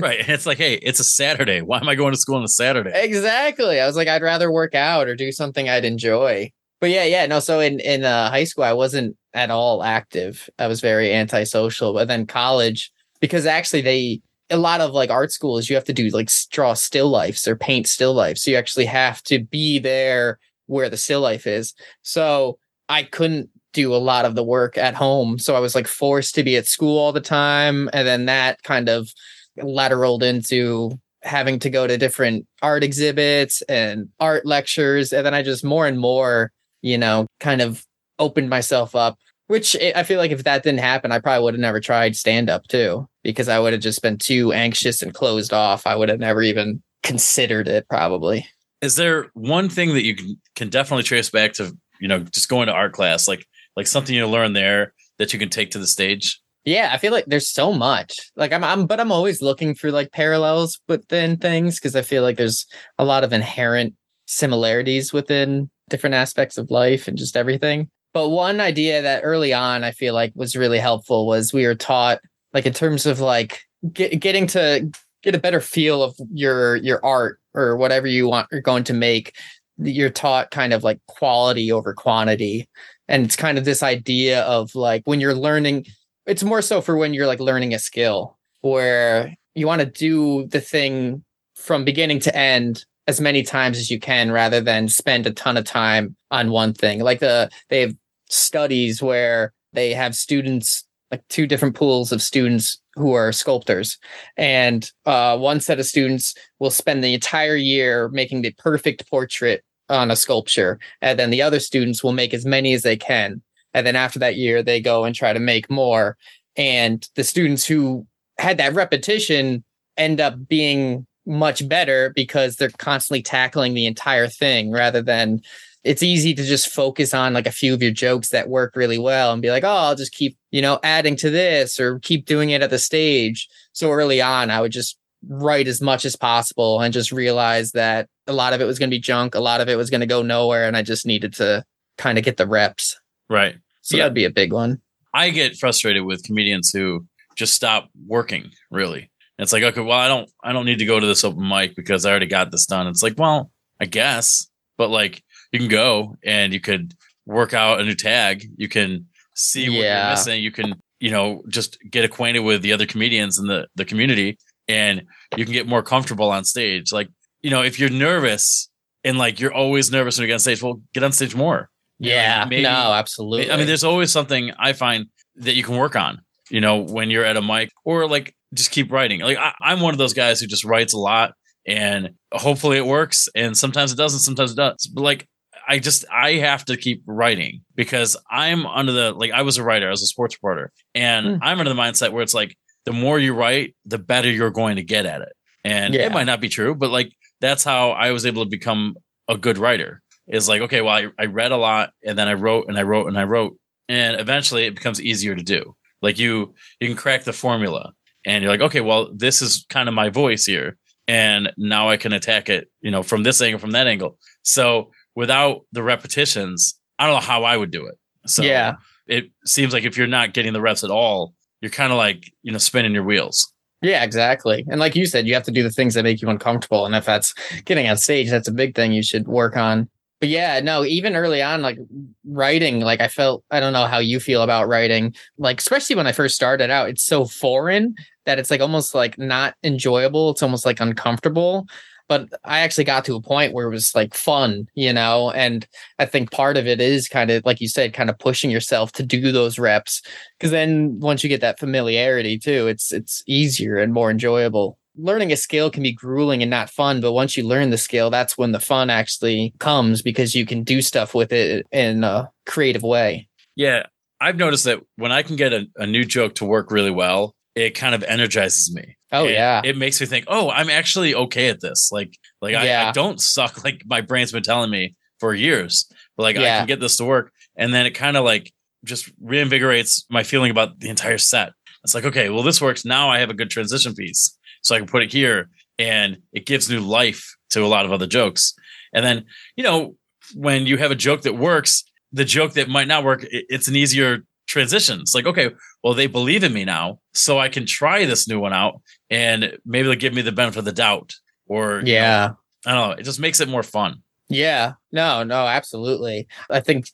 Right. And it's like, hey, it's a Saturday. Why am I going to school on a Saturday? exactly. I was like, I'd rather work out or do something I'd enjoy. But yeah, yeah, no. So in in uh, high school, I wasn't at all active. I was very antisocial. But then college, because actually they a lot of like art schools, you have to do like draw still lifes or paint still lifes. So you actually have to be there where the still life is. So I couldn't do a lot of the work at home. So I was like forced to be at school all the time, and then that kind of lateraled into having to go to different art exhibits and art lectures and then i just more and more you know kind of opened myself up which I- feel like if that didn't happen i probably would have never tried stand up too because i would have just been too anxious and closed off. I would have never even considered it probably. Is there one thing that you can, can definitely trace back to, you know, just going to art class, like like something you learn there that you can take to the stage? yeah i feel like there's so much. Like i'm, I'm but i'm always looking for like parallels within things because i feel like there's a lot of inherent similarities within different aspects of life and just everything but one idea that early on i feel like was really helpful was we were taught like in terms of like get, getting to get a better feel of your your art or whatever you want you're going to make you're taught kind of like quality over quantity. And it's kind of this idea of like when you're learning it's more so for when you're like learning a skill where you want to do the thing from beginning to end as many times as you can rather than spend a ton of time on one thing. Like the they have studies where they have students like two different pools of students who are sculptors. And uh, one set of students will spend the entire year making the perfect portrait on a sculpture and then the other students will make as many as they can. And then after that year they go and try to make more. And the students who had that repetition end up being much better because they're constantly tackling the entire thing rather than it's easy to just focus on like a few of your jokes that work really well and be like oh i'll just keep you know adding to this or keep doing it at the stage so early on i would just write as much as possible and just realize that a lot of it was going to be junk a lot of it was going to go nowhere and i just needed to kind of get the reps Right. so Yeah. that'd be a big one I get frustrated with comedians who just stop working, really. It's like, okay, well, I don't I don't need to go to this open mic because I already got this done. It's like, well, I guess. But like you can go and you could work out a new tag. You can see what Yeah. you're missing. You can, you know, just get acquainted with the other comedians in the, the community and you can get more comfortable on stage. Like, you know, if you're nervous and like you're always nervous when you get on stage, well, get on stage more. yeah maybe- no absolutely I mean, there's always something I find that you can work on, you know, when you're at a mic or like just keep writing. Like I, I'm one of those guys who just writes a lot and hopefully it works. And sometimes it doesn't, sometimes it does. But like, I just, I have to keep writing because I'm under the, like, I was a writer, I was a sports reporter, and Hmm. I'm under the mindset where it's like, the more you write, the better you're going to get at it. And Yeah. it might not be true, but like, that's how I was able to become a good writer is like, okay, well, I, I read a lot and then I wrote and I wrote and I wrote. And eventually it becomes easier to do. Like you, you can crack the formula and you're like, okay, well, this is kind of my voice here. And now I can attack it, you know, from this angle, from that angle. So without the repetitions, I don't know how I would do it. So Yeah. it seems like if you're not getting the reps at all, you're kind of like, you know, spinning your wheels. Yeah, exactly. And like you said, you have to do the things that make you uncomfortable. And if that's getting on stage, that's a big thing you should work on. but yeah, no, even early on, like writing, like I felt, I don't know how you feel about writing, like, especially when I first started out, it's so foreign that it's like almost like not enjoyable. It's almost like uncomfortable. But I actually got to a point where it was like fun, you know? And I think part of it is kind of, like you said, kind of pushing yourself to do those reps. Cause then once you get that familiarity too, it's, it's easier and more enjoyable learning a skill can be grueling and not fun, but once you learn the skill, that's when the fun actually comes because you can do stuff with it in a creative way. Yeah. I've noticed that when I can get a, a new joke to work really well, it kind of energizes me. Oh It- yeah. It makes me think, oh, I'm actually okay at this. Like, like I, I don't suck like my brain's been telling me for years. But like I can get this to work. And then it kind of like just reinvigorates my feeling about the entire set. It's like, okay, well, this works. Now I have a good transition piece. So I can put it here and it gives new life to a lot of other jokes. And then, you know, when you have a joke that works, the joke that might not work, it's an easier transition. It's like, okay, well, they believe in me now, so I can try this new one out and maybe they'll give me the benefit of the doubt. Or, you know, yeah. I don't know, it just makes it more fun. Yeah, no, no, absolutely. I think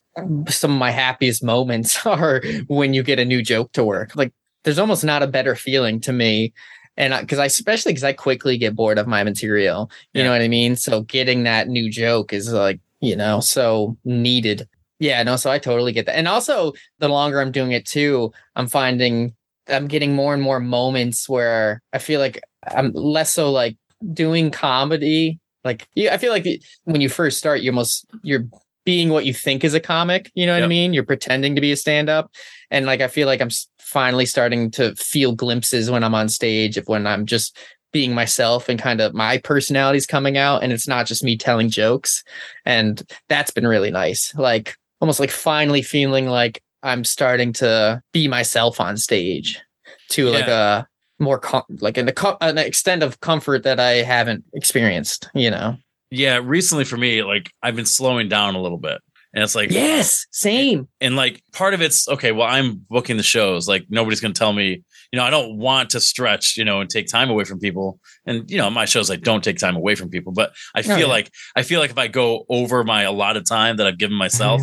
some of my happiest moments are when you get a new joke to work. Like, there's almost not a better feeling to me. And because I, especially because I quickly get bored of my material, you Yeah. know what I mean? So getting that new joke is like, you know, so needed. Yeah, no, so I totally get that. And also, the longer I'm doing it too, I'm finding I'm getting more and more moments where I feel like I'm less so like doing comedy. Like, I feel like when you first start, you're almost you're being what you think is a comic. You know what I mean? You're pretending to be a stand up, and like I feel like I'm finally starting to feel glimpses when I'm on stage of when I'm just being myself and kind of my personality's coming out, and it's not just me telling jokes, and that's been really nice. Like almost like finally feeling like I'm starting to be myself on stage to like a more com- like an, an extent of comfort that I haven't experienced. You know? Yeah, recently for me, like I've been slowing down a little bit. And it's like, Yes, same. and like part of it's okay well i'm booking the shows like nobody's going to tell me you know i don't want to stretch you know and take time away from people. And you know my shows i don't take time away from people but i oh, feel Oh, yeah. like i feel like if i go over my allotted time that i've given myself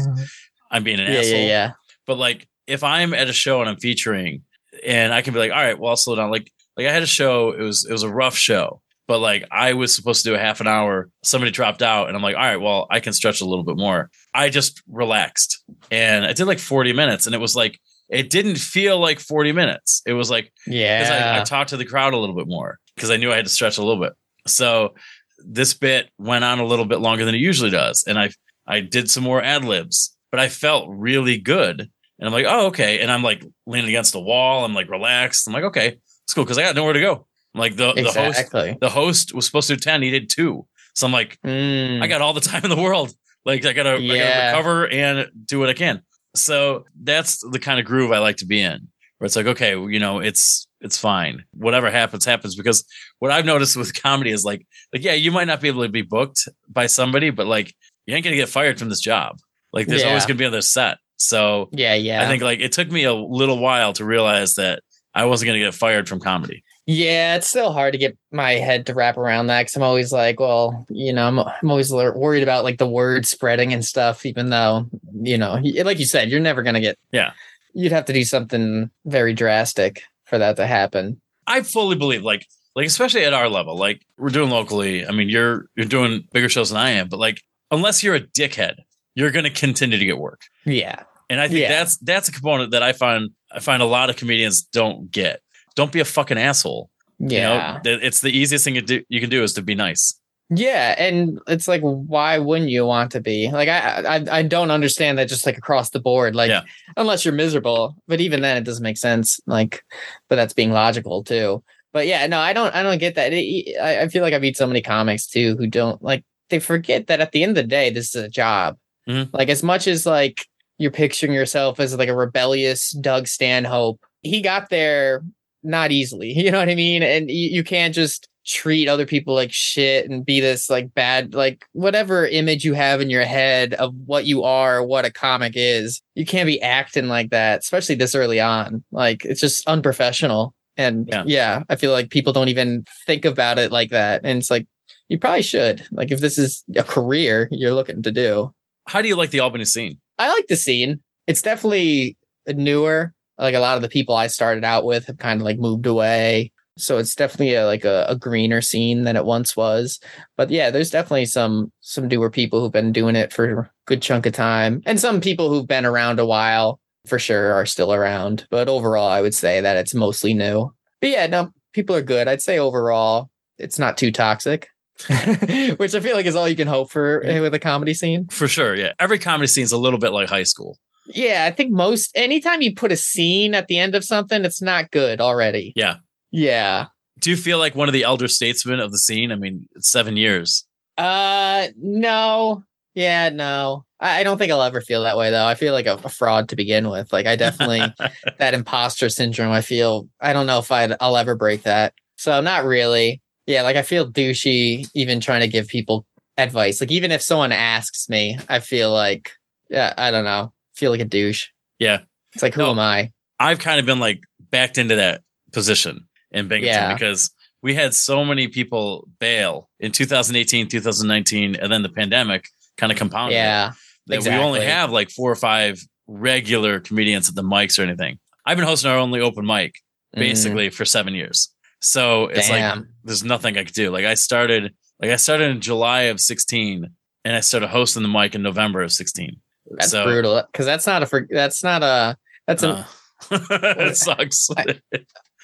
i'm being an yeah, asshole. yeah, yeah. but like if i'm at a show and i'm featuring and i can be like all right well i'll slow down. Like like i had a show it was it was a rough show but like i was supposed to do a half an hour somebody dropped out and i'm like all right well i can stretch a little bit more. I just relaxed and i did like 40 minutes and it was like it didn't feel like 40 minutes. It was like yeah, I, I talked to the crowd a little bit more because i knew i had to stretch a little bit. So this bit went on a little bit longer than it usually does and i i did some more ad libs but i felt really good and i'm like oh okay. And i'm like leaning against the wall. I'm like relaxed. I'm like okay it's cool because i got nowhere to go. I'm like the, the host the host was supposed to 10 he did two. So i'm like Mm. I got all the time in the world. Like I gotta, I Yeah. gotta recover and do what I can. So that's the kind of groove I like to be in, where it's like, okay, you know, it's it's fine. Whatever happens, happens. Because what I've noticed with comedy is like, like yeah, you might not be able to be booked by somebody, but like you ain't gonna get fired from this job. Like there's always gonna be another set. So yeah, yeah. I think like it took me a little while to realize that I wasn't gonna get fired from comedy. Yeah, it's still hard to get my head to wrap around that because I'm always like, well, you know, I'm, I'm always worried about like the word spreading and stuff, even though, you know, like you said, you're never going to get, Yeah. you'd have to do something very drastic for that to happen. I fully believe, like, like especially at our level, like we're doing locally. I mean, you're you're doing bigger shows than I am, but like, unless you're a dickhead, you're going to continue to get work. Yeah. And I think Yeah. that's that's a component that I find I find a lot of comedians don't get. Don't be a fucking asshole. Yeah. You know, it's the easiest thing you, do, you can do is to be nice. Yeah, and it's like, why wouldn't you want to be like? I I I don't understand that just like across the board, like Yeah. unless you're miserable. But even then, it doesn't make sense. Like, but that's being logical too. But yeah, no, I don't I don't get that. It- I, I feel like I meet so many comics too who don't like they forget that at the end of the day, this is a job. Mhm. Like as much as like you're picturing yourself as like a rebellious Doug Stanhope, he got there not easily. You know what I mean? And you, you can't just treat other people like shit and be this like bad, like whatever image you have in your head of what you are, or what a comic is. You can't be acting like that, especially this early on. Like it's just unprofessional. And Yeah. yeah, I feel like people don't even think about it like that. And it's like, you probably should. Like if this is a career you're looking to do. How do you like the Albany scene? I like the scene. It's definitely newer. Like a lot of the people I started out with have kind of like moved away. So it's definitely a, like a, a greener scene than it once was. But yeah, there's definitely some some newer people who've been doing it for a good chunk of time. And some people who've been around a while for sure are still around. But overall, I would say that it's mostly new. But yeah, no, people are good. I'd say overall, it's not too toxic. Which I feel like is all you can hope for eh, with a comedy scene. For sure, yeah. Every comedy scene's a little bit like high school. Yeah, I think most anytime you put a scene at the end of something, it's not good already. Yeah. Yeah. Do you feel like one of the elder statesmen of the scene? I mean, it's seven years. Uh no. Yeah, no. I, I don't think I'll ever feel that way though. I feel like a, a fraud to begin with. Like I definitely that imposter syndrome. I feel I don't know if I'd I'll ever break that. So not really. Yeah, like I feel douchey even trying to give people advice. Like even if someone asks me, I feel like yeah, I don't know. Feel like a douche. Yeah. It's like who No. am I? I've kind of been like backed into that position in Binghamton Yeah. because we had so many people bail in 2018, 2019, and then the pandemic kind of compounded. Yeah. that we only have like four or five regular comedians at the mics or anything. I've been hosting our only open mic basically for seven years. So it's like Mm. There's nothing I could do. Like I started like I started in July of 16 and I started hosting the mic in November of 16. That's so, brutal. Because that's not a for, that's not a that's a, uh, it sucks.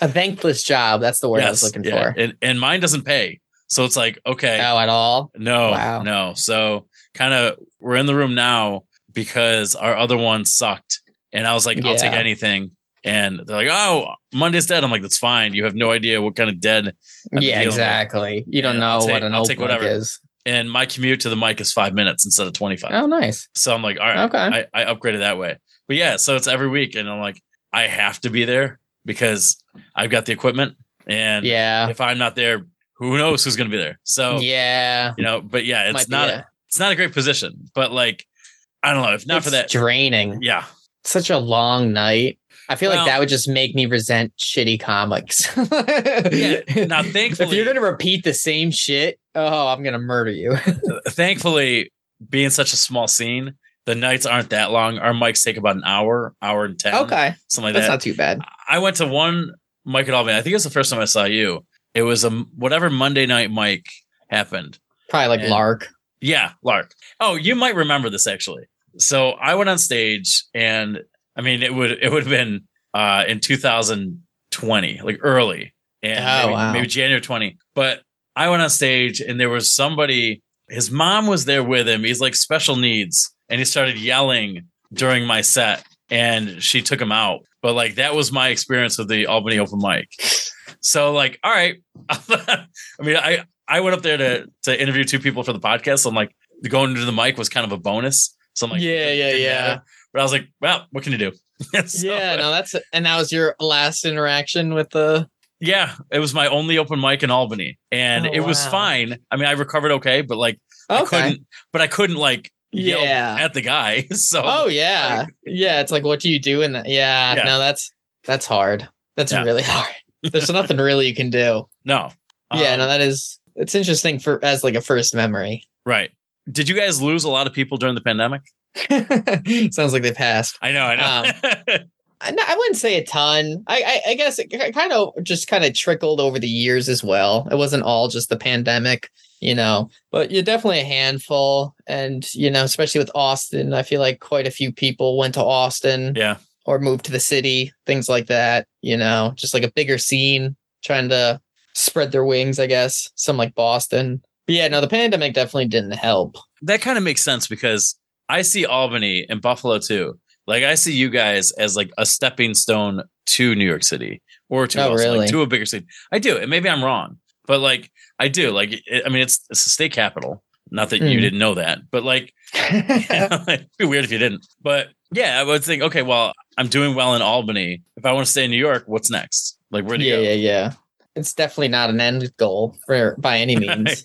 a thankless job. That's the word I was Yes, looking yeah. for. And, and mine doesn't pay. So it's like, okay, Oh, at all? no, Wow. no. So kind of we're in the room now because our other one sucked. And I was like, I'll take anything. And they're like, oh, Monday's dead. I'm like, that's fine. You have no idea what kind of dead. I'm Yeah, dealing with. exactly. You don't Yeah, know take- what an I'll open take whatever. is. And my commute to the mic is five minutes instead of 25. Oh, nice. So I'm like, all right, Okay. I, I upgraded that way. But yeah, so it's every week. And I'm like, I have to be there because I've got the equipment. And Yeah. if I'm not there, who knows who's going to be there? So, yeah. you know, but yeah, it's Might not, a- it's not a great position, but like, I don't know if not for that. draining. Yeah. Such a long night. I feel Well- like that would just make me resent shitty comics. Yeah. Now, thankfully, if you're gonna repeat the same shit, oh, I'm gonna murder you. thankfully, being such a small scene, the nights aren't that long. Our mics take about an hour, hour and 10, okay, something like that's that. That's not too bad. I went to one mic at Albany. I think it was the first time I saw you. It was a whatever Monday night mic happened. Probably like And- Lark. Yeah, Lark. Oh, you might remember this actually. So I went on stage, and I mean, it would it would have been uh, in 2020, like early, and Oh, maybe, wow. maybe January 20. But I went on stage, and there was somebody. His mom was there with him. He's like special needs, and he started yelling during my set, and she took him out. But like that was my experience with the Albany open mic. So like, all right. I mean, I I went up there to to interview two people for the podcast. So I'm like, going to the mic was kind of a bonus. So I'm like, Yeah, it yeah, yeah. matter. But I was like, well, what can you do? So, yeah, no, that's and that was your last interaction with the. yeah, it was my only open mic in Albany, and Oh, it was wow. fine. I mean, I recovered okay, but like, I couldn't, but I couldn't like yell Yeah. at the guy. So Oh yeah, yeah. It's like, what do you do in that? Yeah, Yeah. no, that's that's hard. That's Yeah. really hard. There's nothing really you can do. no, yeah, Um, no, that is. It's interesting for as like a first memory. right. Did you guys lose a lot of people during the pandemic? Sounds like they passed. I know, I know. Um, I, I wouldn't say a ton. I, I, I guess it kind of just kind of trickled over the years as well. It wasn't all just the pandemic, you know, but you're definitely a handful. And, you know, especially with Austin, I feel like quite a few people went to Austin yeah, or moved to the city, things like that, you know, just like a bigger scene trying to spread their wings, I guess. Some like Boston. But yeah, no, the pandemic definitely didn't help. that kind of makes sense because I see Albany and Buffalo too. Like I see you guys as like a stepping stone to New York City or to Oh, also, like, really? to a bigger city. I do, and maybe I'm wrong, but like I do. Like it, I mean, it's it's a state capital. Not that you Mm. didn't know that, but like it'd be weird if you didn't. But yeah, I would think, okay, well, I'm doing well in Albany. If I want to stay in New York, what's next? Like where do you yeah, go? yeah, yeah. It's definitely not an end goal for by any means.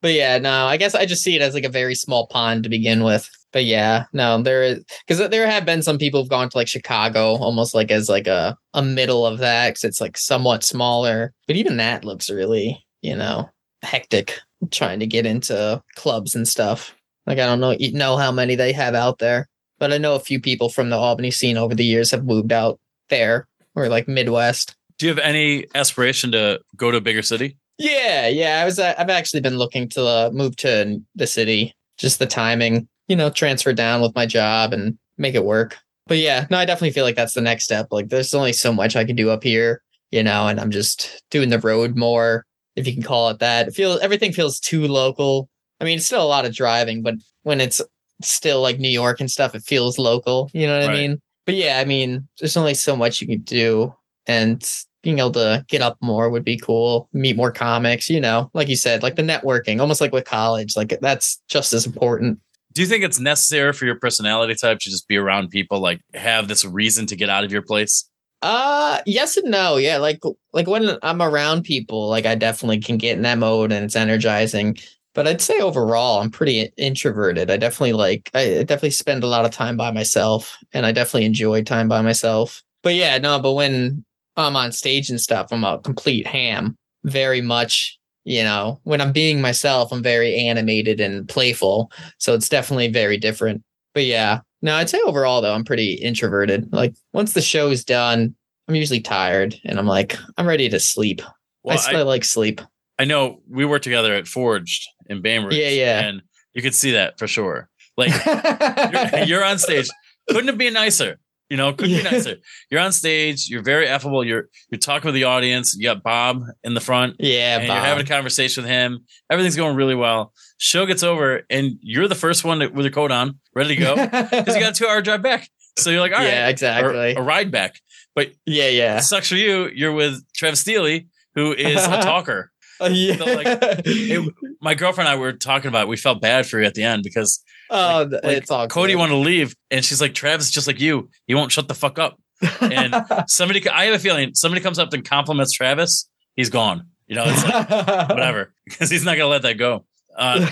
But yeah, no, I guess I just see it as like a very small pond to begin with. But yeah, no, there is because there have been some people who've gone to like Chicago almost like as like a, a middle of that because it's like somewhat smaller. But even that looks really, you know, hectic. trying to get into clubs and stuff. Like I don't know you know how many they have out there, but I know a few people from the Albany scene over the years have moved out there or like Midwest. Do you have any aspiration to go to a bigger city? Yeah, yeah. I was. uh, I've actually been looking to uh, move to the city. Just the timing, you know, transfer down with my job and make it work. But yeah, no, I definitely feel like that's the next step. Like, there's only so much I can do up here, you know, and I'm just doing the road more, if you can call it that. It feels everything feels too local. I mean, it's still a lot of driving, but when it's still like New York and stuff, it feels local. You know what I mean? But yeah, I mean, there's only so much you can do, and being able to get up more would be cool. Meet more comics, you know, like you said, like the networking, almost like with college, like that's just as important. Do you think it's necessary for your personality type to just be around people, like have this reason to get out of your place? Uh yes and no. Yeah, like like when I'm around people, like I definitely can get in that mode and it's energizing. But I'd say overall, I'm pretty introverted. I definitely like I definitely spend a lot of time by myself and I definitely enjoy time by myself. But yeah, no, but when I'm on stage and stuff, I'm a complete ham. Very much, you know, when I'm being myself, I'm very animated and playful. So it's definitely very different. But yeah, no, I'd say overall though, I'm pretty introverted. Like once the show's done, I'm usually tired and I'm like, I'm ready to sleep. Well, I still like sleep. I know we worked together at Forged in Bainbridge. Yeah, yeah. And you could see that for sure. Like you're, you're on stage. Couldn't it be nicer? You know, couldn't be nicer. You're on stage. You're very affable. You're you're talking with the audience. You got Bob in the front, yeah, and Bob. you're having a conversation with him. Everything's going really well. Show gets over, and you're the first one to, with your coat on, ready to go, because you got a two hour drive back. So you're like, all right, yeah, exactly. a ride back. But yeah, yeah. it sucks for you. You're with Travis Steele, who is a talker. Yeah. Like, it- My girlfriend and I were talking about. It. We felt bad for you at the end because oh, like, it's all Cody wanted to leave, and she's like, "Travis, just like you, he won't shut the fuck up." And somebody, I have a feeling somebody comes up and compliments Travis, he's gone. You know, it's like whatever because he's not gonna let that go. Uh,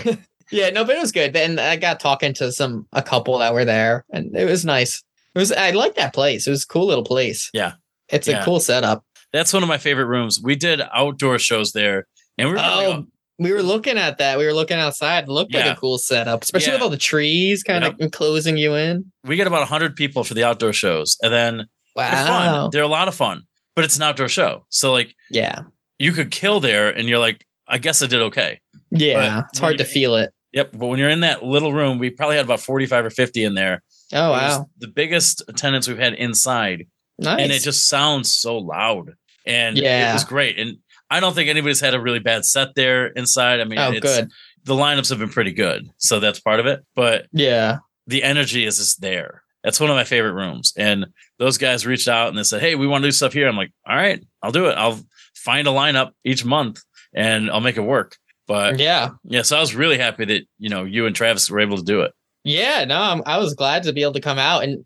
yeah, no, but it was good. And I got talking to some a couple that were there, and it was nice. It was I like that place. It was a cool little place. Yeah. it's a cool setup. that's one of my favorite rooms. We did outdoor shows there, and we were Oh, we were looking at that. We were looking outside. It looked like a cool setup, especially Yeah. with all the trees kind of enclosing you in. we get about hundred people for the outdoor shows, and then they're Wow. fun. They're a lot of fun, but it's an outdoor show, so like Yeah. you could kill there, and you're like, I guess I did okay. Yeah. But it's hard to feel it. Yep. But when you're in that little room, we probably had about 45 or 50 in there. Oh wow. the biggest attendance we've had inside. Nice. And it just sounds so loud. And yeah. it Yeah. was great. And I don't think anybody's had a really bad set there inside. I mean, oh it's, good. the lineups have been pretty good. So that's part of it. But Yeah. the energy is just there. That's one of my favorite rooms. And those guys reached out and they said, Hey, we want to do stuff here. I'm like, All right, I'll do it. I'll find a lineup each month and I'll make it work. But Yeah. yeah, so I was really happy that, you know, you and Travis were able to do it. Yeah, no, I'm, I was glad to be able to come out and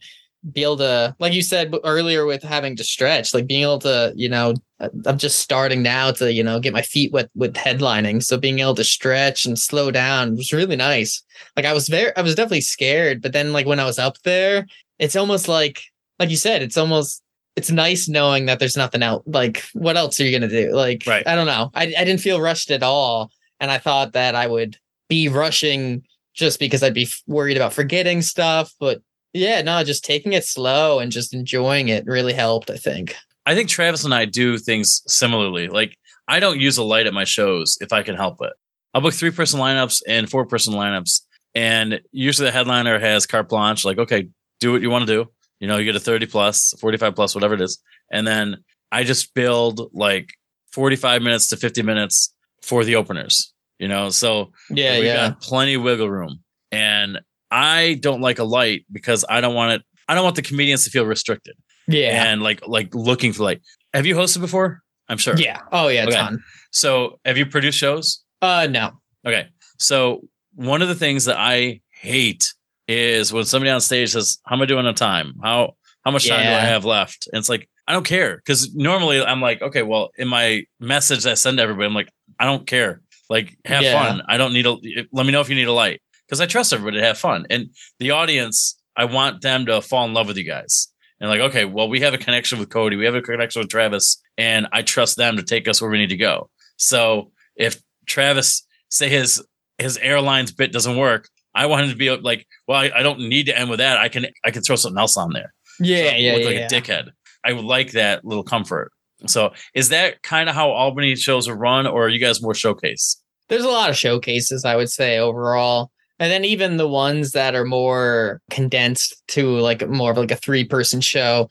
be able to, like you said earlier, with having to stretch, like being able to, you know, I'm just starting now to, you know, get my feet wet with headlining. So being able to stretch and slow down was really nice. Like I was very, I was definitely scared, but then like when I was up there, it's almost like, like you said, it's almost, it's nice knowing that there's nothing else. Like, what else are you gonna do? Like, Right. I don't know. I I didn't feel rushed at all, and I thought that I would be rushing just because I'd be worried about forgetting stuff. But yeah, no, just taking it slow and just enjoying it really helped. I think. I think Travis and I do things similarly. Like I don't use a light at my shows if I can help it. I'll book three person lineups and four person lineups. And usually the headliner has carte blanche, like, okay, do what you want to do. You know, you get a 30 plus, 45 plus, whatever it is. And then I just build like 45 minutes to 50 minutes for the openers, you know? So Yeah, we yeah, got plenty of wiggle room. And I don't like a light because I don't want it, I don't want the comedians to feel restricted. Yeah, and like like looking for like have you hosted before? I'm sure. Yeah. Oh yeah, Okay. ton. so have you produced shows? Uh, no. okay. So one of the things that i hate is when somebody on stage says how am i doing on time? How how much time do i have left? And it's like i don't care. Because normally i'm like okay well in my message that i send to everybody i'm like i don't care. Like have Yeah. fun. I don't need a let me know if you need a light because i trust everybody to have fun and the audience i want them to fall in love with you guys and like, okay, well, we have a connection with Cody, we have a connection with Travis, and I trust them to take us where we need to go. So if Travis say his his airlines bit doesn't work, I want him to be like, well, I, I don't need to end with that. I can I can throw something else on there. Yeah, So yeah, look yeah. like yeah. a dickhead. I would like that little comfort. So is that kind of how Albany shows are run, or are you guys more showcase? There's a lot of showcases, I would say, overall. And then even the ones that are more condensed to like more of like a three person show.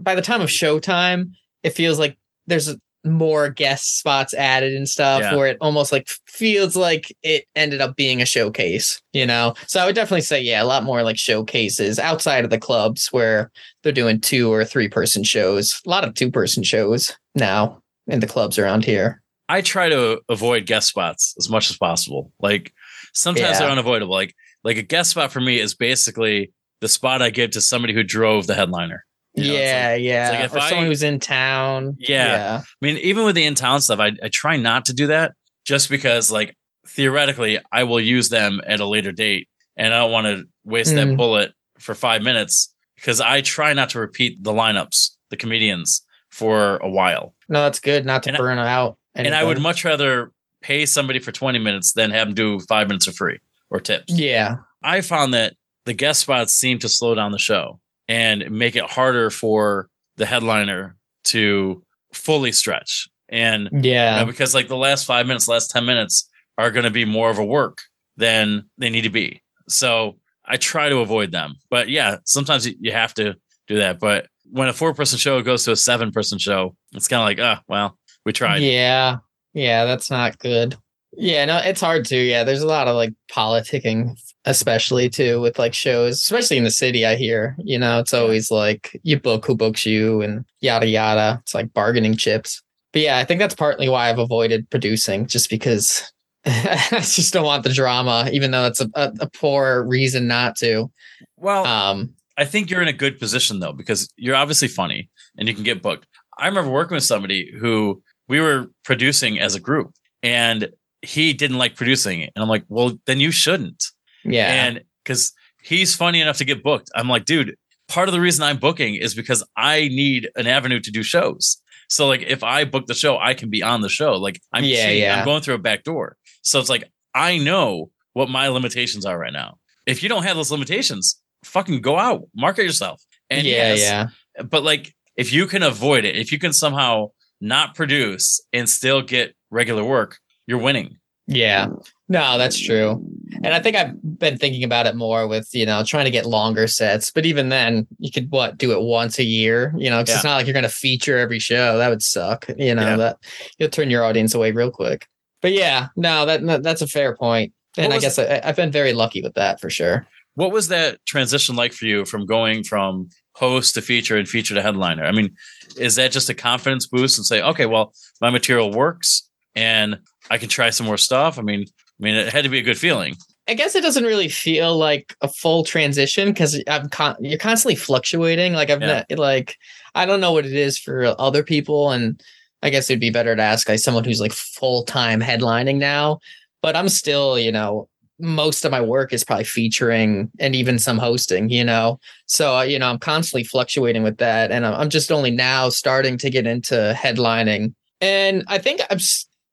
By the time of showtime, it feels like there's more guest spots added and stuff Yeah. where it almost like feels like it ended up being a showcase, you know? So I would definitely say, yeah, a lot more like showcases outside of the clubs where they're doing two or three person shows. A lot of two person shows now in the clubs around here. I try to avoid guest spots as much as possible. Like sometimes Yeah. they're unavoidable. Like like a guest spot for me is basically the spot I give to somebody who drove the headliner. You know, it's yeah, yeah. like if or I- someone who's in town. Yeah. I mean, even with the in town stuff, I, I try not to do that just because, like, theoretically, I will use them at a later date and I don't want to waste that Mm. bullet for five minutes because I try not to repeat the lineups, the comedians for a while. No, that's good not to And I- burn out. And I would much rather pay somebody for 20 minutes then have them do five minutes for free or tips. Yeah. I found that the guest spots seem to slow down the show and make it harder for the headliner to fully stretch. And you Yeah. know, because like the last five minutes, last 10 minutes are going to be more of a work than they need to be. So I try to avoid them. But yeah, sometimes you, you have to do that. But when a four person show goes to a seven person show, it's kind of like, ah, well, we tried. Yeah. Yeah, that's not good. Yeah, no, it's hard to. Yeah, there's a lot of like politicking, especially too, with like shows, especially in the city. I hear, you know, it's always like you book who books you and yada yada. It's like bargaining chips. But yeah, I think that's partly why I've avoided producing, just because I just don't want the drama, even though it's a, a, a poor reason not to. Well, Um, I think you're in a good position though, because you're obviously funny and you can get booked. I remember working with somebody who we were producing as a group and he didn't like producing it. And I'm like, well, then you shouldn't. yeah, And because he's funny enough to get booked. I'm like, dude, part of the reason I'm booking is because I need an avenue to do shows. So like if I book the show, I can be on the show. Like I'm Yeah, cheating. yeah. I'm going through a back door. So it's like I know what my limitations are right now. If you don't have those limitations, fucking go out, market yourself. And yeah, yes, yeah. but like if you can avoid it, if you can somehow not produce and still get regular work, you're winning. Yeah. No, that's true. And I think I've been thinking about it more with, you know, trying to get longer sets. But even then, you could what do it once a year, you know, 'cause it's not like you're going to feature every show. That would suck. You know, Yeah. that you'll turn your audience away real quick. But yeah, no, that that- that's a fair point. And I guess I, I've been very lucky with that for sure. What was that transition like for you from going from host to feature and feature to headliner? I mean, is that just a confidence boost and say, okay, well, my material works and I can try some more stuff? I mean, I mean, it had to be a good feeling. I guess it doesn't really feel like a full transition because I'm con- you're constantly fluctuating. Like I've Yeah. not, like I don't know what it is for other people, and I guess it'd be better to ask like someone who's like full time headlining now. But I'm still, you know, most of my work is probably featuring and even some hosting. You know, so uh, you know I'm constantly fluctuating with that, and I'm, I'm just only now starting to get into headlining, and I think I'm.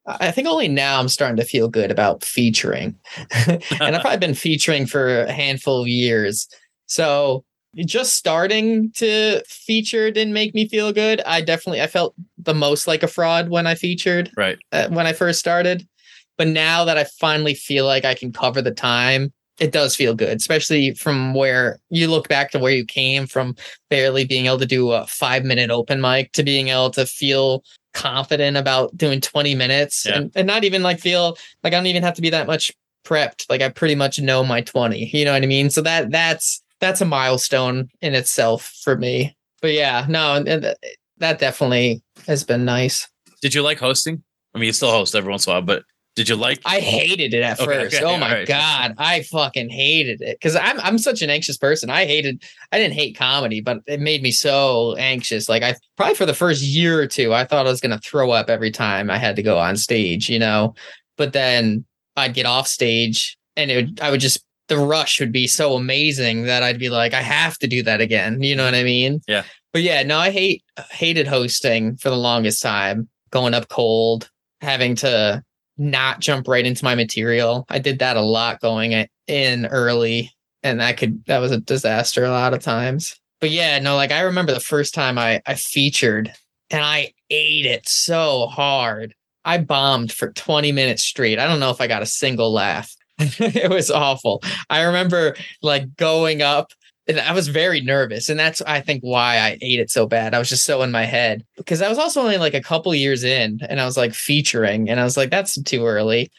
I think only now I'm starting to feel good about featuring. and I've probably been featuring for a handful of years. So just starting to feature didn't make me feel good. I definitely I felt the most like a fraud when I featured Right. uh, when I first started. But now that I finally feel like I can cover the time, it does feel good, especially from where you look back to where you came from, barely being able to do a five minute open mic to being able to feel confident about doing 20 minutes Yeah. and, and not even like feel like I don't even have to be that much prepped. Like I pretty much know my 20. You know what I mean? So that that's that's a milestone in itself for me. But yeah, no, that definitely has been nice. Did you like hosting? I mean, you still host every once in a while, but did you like? I hated it at Okay, first. okay, oh my alright. god, I fucking hated it because I'm I'm such an anxious person. I hated. I didn't hate comedy, but it made me so anxious. Like I probably for the first year or two, I thought I was gonna throw up every time I had to go on stage. You know, but then I'd get off stage and it would, I would just the rush would be so amazing that I'd be like, I have to do that again. You know what I mean? Yeah. But yeah, no, I hate hated hosting for the longest time. Going up cold, having to not jump right into my material. I did that a lot going in early, and that could that was a disaster a lot of times. But yeah, no, like I remember the first time I I featured and I ate it so hard. I bombed for 20 minutes straight. I don't know if I got a single laugh. it was awful. I remember like going up and I was very nervous. And that's, I think, why I ate it so bad. I was just so in my head because I was also only like a couple years in and I was like featuring and I was like, that's too early.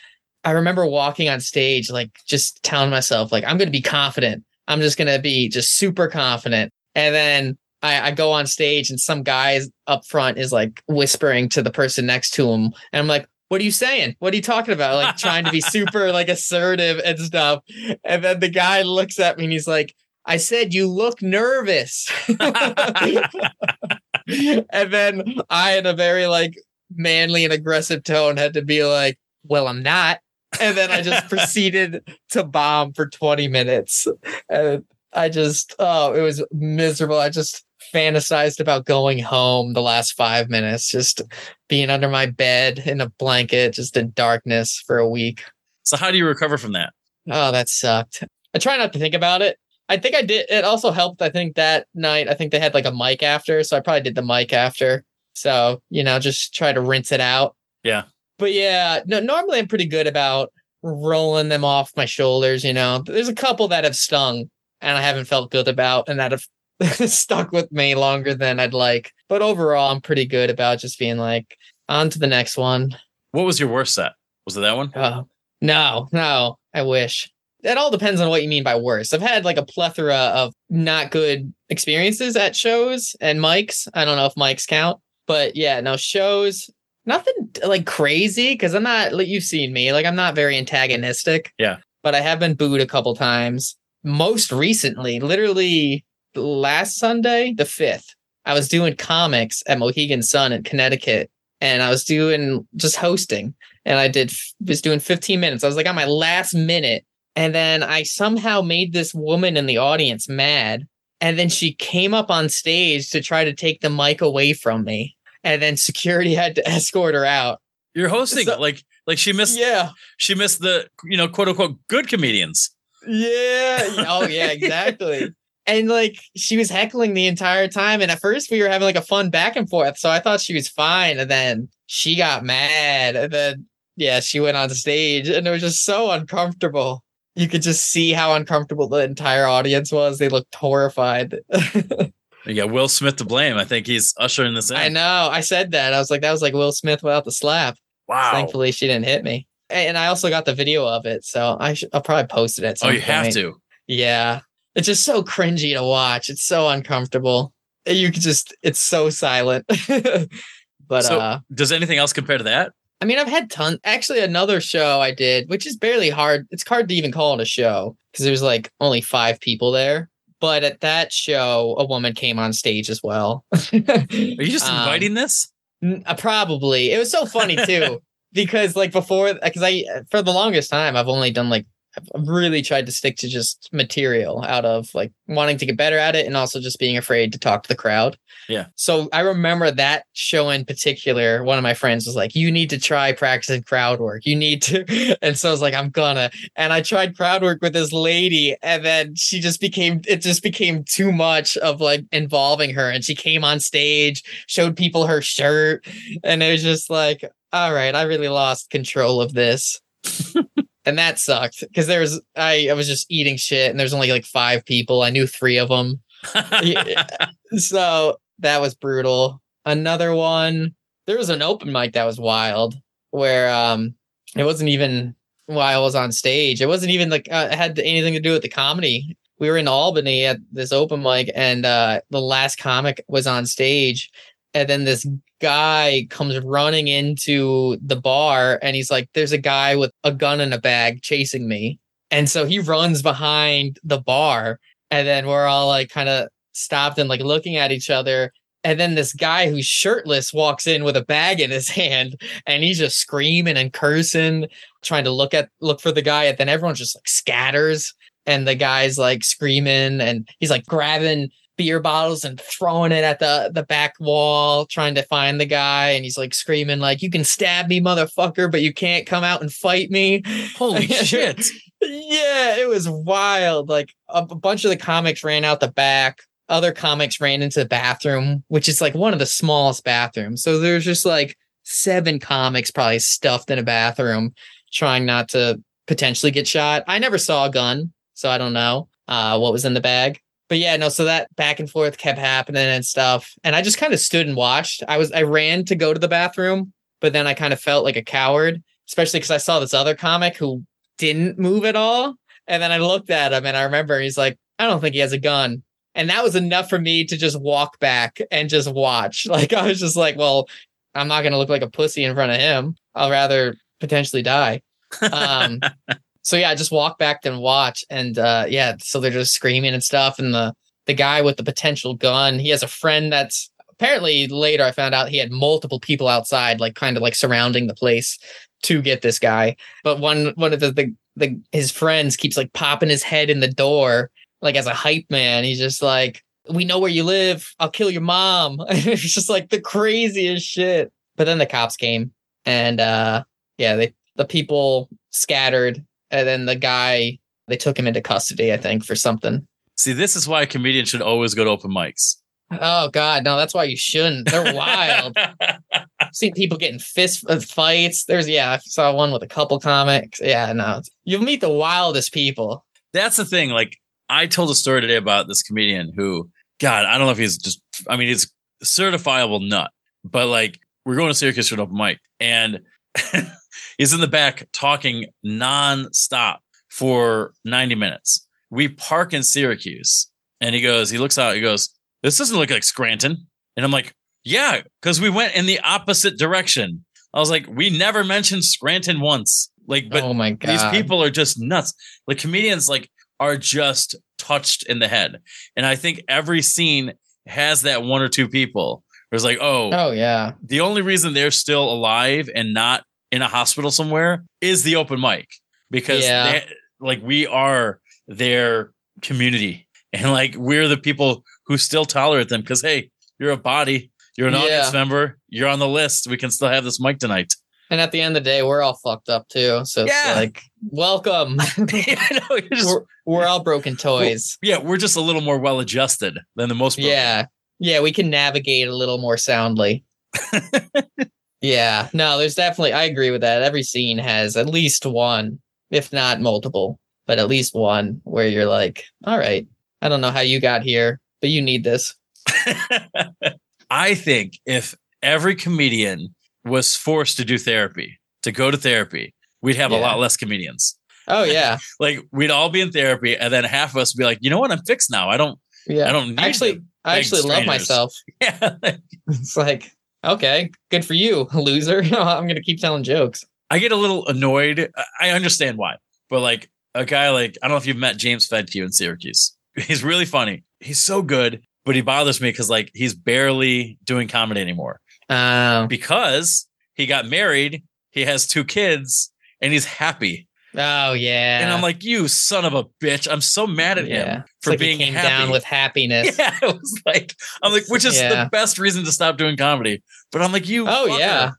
I remember walking on stage, like just telling myself, like, I'm going to be confident. I'm just going to be just super confident. And then I, I, go on stage and some guy up front is like whispering to the person next to him. And I'm like, what are you saying? What are you talking about? Like trying to be super like assertive and stuff. And then the guy looks at me and he's like, I said, you look nervous. and then I, in a very like manly and aggressive tone, had to be like, well, I'm not. And then I just proceeded to bomb for 20 minutes. And I just, oh, it was miserable. I just fantasized about going home the last five minutes, just being under my bed in a blanket, just in darkness for a week. So, how do you recover from that? Oh, that sucked. I try not to think about it. I think I did. It also helped. I think that night, I think they had like a mic after. So I probably did the mic after. So, you know, just try to rinse it out. Yeah. But yeah, no, normally I'm pretty good about rolling them off my shoulders. You know, there's a couple that have stung and I haven't felt good about and that have stuck with me longer than I'd like. But overall, I'm pretty good about just being like, on to the next one. What was your worst set? Was it that one? Oh, no, no, I wish it all depends on what you mean by worse. I've had like a plethora of not good experiences at shows and mics. I don't know if mics count, but yeah, no shows, nothing like crazy because I'm not like you've seen me, like I'm not very antagonistic. Yeah. But I have been booed a couple times. Most recently, literally last Sunday, the 5th, I was doing comics at Mohegan Sun in Connecticut and I was doing just hosting and I did was doing 15 minutes. I was like on my last minute and then I somehow made this woman in the audience mad. And then she came up on stage to try to take the mic away from me. And then security had to escort her out. You're hosting so, like like she missed yeah she missed the you know quote unquote good comedians. Yeah. Oh yeah, exactly. and like she was heckling the entire time. And at first we were having like a fun back and forth. So I thought she was fine. And then she got mad. And then yeah, she went on stage and it was just so uncomfortable you could just see how uncomfortable the entire audience was. They looked horrified. you got Will Smith to blame. I think he's ushering this in. I know. I said that. I was like, that was like Will Smith without the slap. Wow. Thankfully, she didn't hit me. And I also got the video of it, so I'll probably post it at some. Oh, you point. have to. Yeah, it's just so cringy to watch. It's so uncomfortable. You could just. It's so silent. but so, uh, does anything else compare to that? I mean, I've had tons. Actually, another show I did, which is barely hard. It's hard to even call it a show because there's like only five people there. But at that show, a woman came on stage as well. Are you just um, inviting this? Uh, probably. It was so funny too because like before, because I for the longest time I've only done like I've really tried to stick to just material out of like wanting to get better at it and also just being afraid to talk to the crowd. Yeah. So I remember that show in particular. One of my friends was like, "You need to try practicing crowd work. You need to." And so I was like, "I'm gonna." And I tried crowd work with this lady, and then she just became it just became too much of like involving her. And she came on stage, showed people her shirt, and it was just like, "All right, I really lost control of this." and that sucked because there was I, I was just eating shit and there's only like five people. I knew three of them so that was brutal. Another one there was an open mic that was wild where um it wasn't even while i was on stage. It wasn't even like uh, it had anything to do with the comedy. We were in albany at this open mic and uh the last comic was on stage. And then this guy comes running into the bar and he's like there's a guy with a gun in a bag chasing me. And so he runs behind the bar and then we're all like kind of stopped and like looking at each other. And then this guy who's shirtless walks in with a bag in his hand and he's just screaming and cursing trying to look at look for the guy. And then everyone just like scatters and the guy's like screaming and he's like grabbing beer bottles and throwing it at the the back wall, trying to find the guy, and he's like screaming like, "You can stab me, motherfucker, but you can't come out and fight me." Holy shit. yeah, it was wild. Like a, a bunch of the comics ran out the back. Other comics ran into the bathroom, which is like one of the smallest bathrooms. So there's just like seven comics probably stuffed in a bathroom, trying not to potentially get shot. I never saw a gun, so I don't know uh, what was in the bag. But yeah, no, so that back and forth kept happening and stuff. And I just kind of stood and watched. I was I ran to go to the bathroom, but then I kind of felt like a coward, especially because I saw this other comic who didn't move at all. And then I looked at him and I remember he's like, I don't think he has a gun. And that was enough for me to just walk back and just watch. Like I was just like, well, I'm not gonna look like a pussy in front of him. I'll rather potentially die. Um so yeah, I just walk back and watch. And uh yeah, so they're just screaming and stuff. And the the guy with the potential gun, he has a friend that's apparently later I found out he had multiple people outside, like kind of like surrounding the place to get this guy. But one one of the, the the his friends keeps like popping his head in the door, like as a hype man. He's just like, We know where you live, I'll kill your mom. it's just like the craziest shit. But then the cops came and uh yeah, they the people scattered and then the guy they took him into custody, I think, for something. See, this is why a comedian should always go to open mics. Oh God, no, that's why you shouldn't. They're wild. I've seen people getting fist uh, fights. There's yeah, I saw one with a couple comics. Yeah, no, you'll meet the wildest people. That's the thing. Like I told a story today about this comedian who, God, I don't know if he's just. I mean, he's a certifiable nut, but like we're going to Syracuse for an open mic, and he's in the back talking nonstop for 90 minutes. We park in Syracuse, and he goes, he looks out, he goes, "This doesn't look like Scranton," and I'm like, "Yeah, because we went in the opposite direction." I was like, "We never mentioned Scranton once." Like, but oh my God, these people are just nuts. Like comedians, like are just touched in the head, and I think every scene has that one or two people. There's like, oh, Oh yeah, the only reason they're still alive and not in a hospital somewhere is the open mic because Yeah. they, like we are their community and like we're the people who still tolerate them because hey you're a body you're an Yeah. audience member you're on the list we can still have this mic tonight and at the end of the day, we're all fucked up too. So it's Yeah. like, welcome. Know, you're just- we're, we're all broken toys. yeah we're just a little more well adjusted than the most people. Yeah. Yeah, we can navigate a little more soundly. Yeah. No, there's definitely I agree with that. Every scene has at least one, if not multiple, but at least one where you're like, all right, I don't know how you got here, but you need this. I think if every comedian was forced to do therapy, to go to therapy, we'd have a lot less comedians. Oh yeah. Like we'd all be in therapy, and then half of us would be like, you know what, I'm fixed now. I don't, Yeah. I don't need actually I actually love myself. Yeah, It's like, okay, good for you, loser. I'm gonna keep telling jokes. I get a little annoyed. I- understand why, but like a guy like I don't know if you've met James Fedke in Syracuse. He's really funny. He's so good, but he bothers me because like he's barely doing comedy anymore Um because he got married, he has two kids, and he's happy. Oh yeah. And I'm like, you son of a bitch! I'm so mad at yeah. him for like being down with happiness. Yeah, it was like I'm like, which is Yeah. the best reason to stop doing comedy. But I'm like, you. Oh fucker. yeah.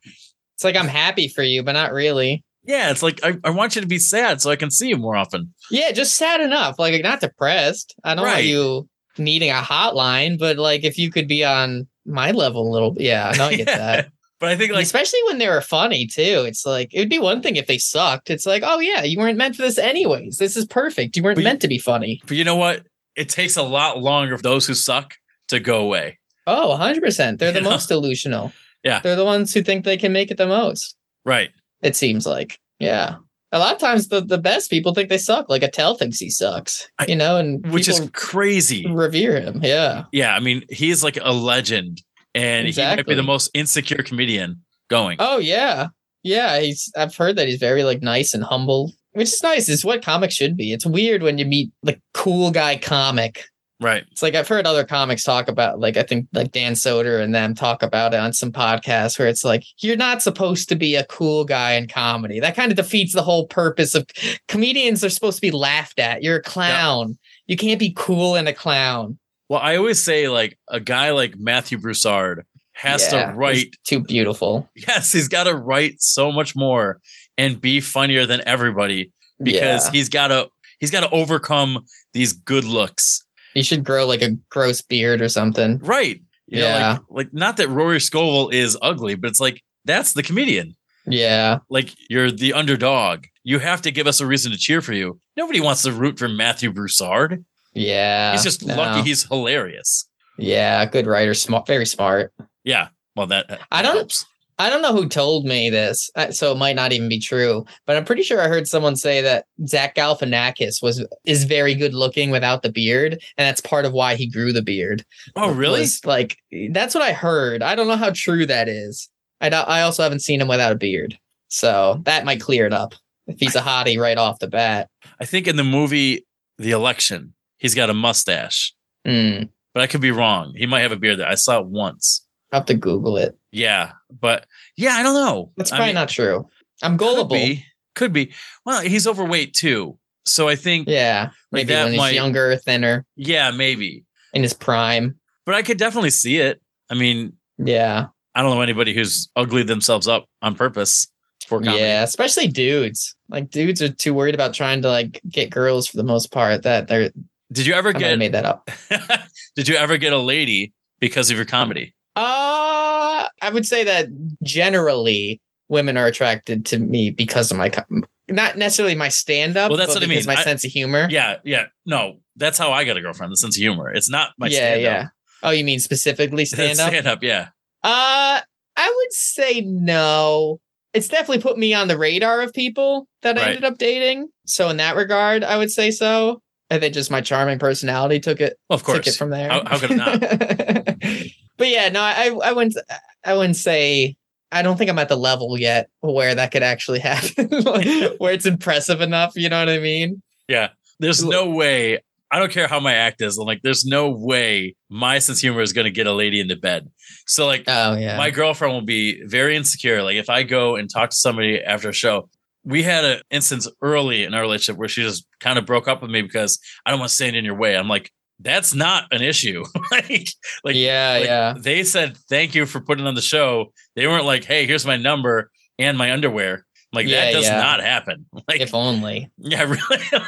It's like I'm happy for you, but not really. yeah. It's like I, I want you to be sad so I can see you more often. Yeah, just sad enough. Like not depressed. I don't want you needing a hotline, but like if you could be on my level a little. Yeah, I know I get Yeah. that. But I think like Especially when they were funny too. It's like it would be one thing if they sucked. It's like, oh yeah, you weren't meant for this anyways. This is perfect. You weren't But you- meant to be funny. But you know what? It takes a lot longer for those who suck to go away. Oh, 100%. They're the know? most delusional. Yeah. They're the ones who think they can make it the most. Right. It seems like. Yeah. A lot of times the, the best people think they suck. Like Attell thinks he sucks. You know, and Which is crazy. revere him. Yeah. Yeah. I mean, he's like a legend and he might be the most insecure comedian going. Oh yeah. Yeah. He's I've heard that he's very like nice and humble. Which is nice. It's what comics should be. It's weird when you meet the cool guy comic Right. It's like I've heard other comics talk about, like I think like Dan Soder and them talk about it on some podcasts where it's like you're not supposed to be a cool guy in comedy. That kind of defeats the whole purpose of comedians are supposed to be laughed at. You're a clown. You can't be cool and a clown. Well, I always say like a guy like Matthew Broussard has Yeah, to write. too beautiful. Yes, he's got to write so much more and be funnier than everybody because yeah. he's got to he's got to overcome these good looks. he should grow like a gross beard or something. Right. You know, Yeah. like, like not that Rory Scovel is ugly, but it's like that's the comedian. Yeah. Like you're the underdog. You have to give us a reason to cheer for you. Nobody wants to root for Matthew Broussard. Yeah. he's just no. lucky he's hilarious. Yeah, good writer, smart, very smart. Yeah. Well, that that I don't- helps. I don't know who told me this, uh, so it might not even be true. But I'm pretty sure I heard someone say that Zach Galifianakis was is very good looking without the beard, and that's part of why he grew the beard. Oh, really? Was, like that's what I heard. I don't know how true that is. I I also haven't seen him without a beard, so that might clear it up. If he's a hottie right off the bat, I think in the movie The Election, he's got a mustache, Hmm, but I could be wrong. He might have a beard there. I saw it once. I'll have to Google it. Yeah, but yeah, I don't know. That's I probably mean, not true. I'm Could gullible. be. Could be. Well, he's overweight too. So I think, yeah, Like maybe that when he's might- younger, thinner, Yeah, maybe. in his prime. But I could definitely see it. I mean, Yeah. I don't know anybody who's ugly themselves up on purpose for comedy. Yeah, especially dudes. Like dudes are too worried about trying to like get girls for the most part that they're Did you ever I get made that up. Did you ever get a lady because of your comedy? Uh I would say that generally women are attracted to me because of my com- not necessarily my stand up, Well, that's but what I because mean. my I- sense of humor. Yeah, yeah. No, that's how I got a girlfriend. The sense of humor. It's not my yeah, stand-up. yeah. Oh, you mean specifically stand up? Stand up, yeah. Uh, I would say no. It's definitely put me on the radar of people that I ended up dating. So in that regard, I would say so. I think just my charming personality took it Well, of course, took it from there. How- how could it not? but yeah, no, I I wouldn't I wouldn't say I don't think I'm at the level yet where that could actually happen. where it's impressive enough, you know what I mean? Yeah. There's no way. I don't care how my act is. I'm like, there's no way my sense of humor is going to get a lady into bed. So, like, Oh yeah. my girlfriend will be very insecure. Like, if I go and talk to somebody after a show, we had an instance early in our relationship where she just kind of broke up with me because I don't want to stand in your way. I'm like, that's not an issue. like, like, yeah, like, yeah. They said thank you for putting on the show. They weren't like, hey, here's my number and my underwear. Like Yeah, that does yeah. not happen. Like, If only. yeah,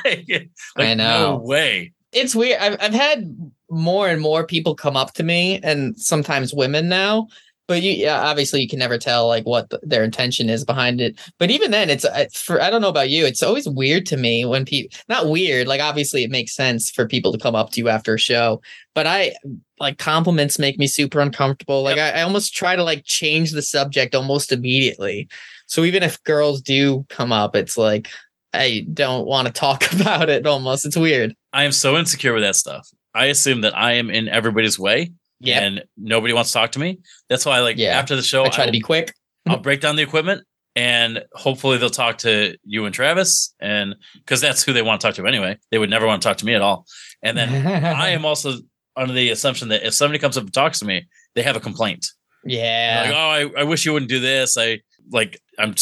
really. like, I No know. way. it's weird. I've I've had more and more people come up to me, and sometimes women now. But you, yeah, obviously, you can never tell like what the, their intention is behind it. But even then, it's for I don't know about you. It's always weird to me when people not weird. Like obviously, it makes sense for people to come up to you after a show. But I like compliments make me super uncomfortable. Like I, I almost try to like change the subject almost immediately. So even if girls do come up, it's like I don't want to talk about it. Almost, it's weird. I am so insecure with that stuff. I assume that I am in everybody's way Yeah. and nobody wants to talk to me. That's why, like, Yeah. after the show, I try to I'll- be quick. I'll break down the equipment and hopefully they'll talk to you and Travis. And because that's who they want to talk to anyway. They would never want to talk to me at all. And then I am also under the assumption that if somebody comes up and talks to me, they have a complaint. Yeah. Like, oh, I, I wish you wouldn't do this. I like, I'm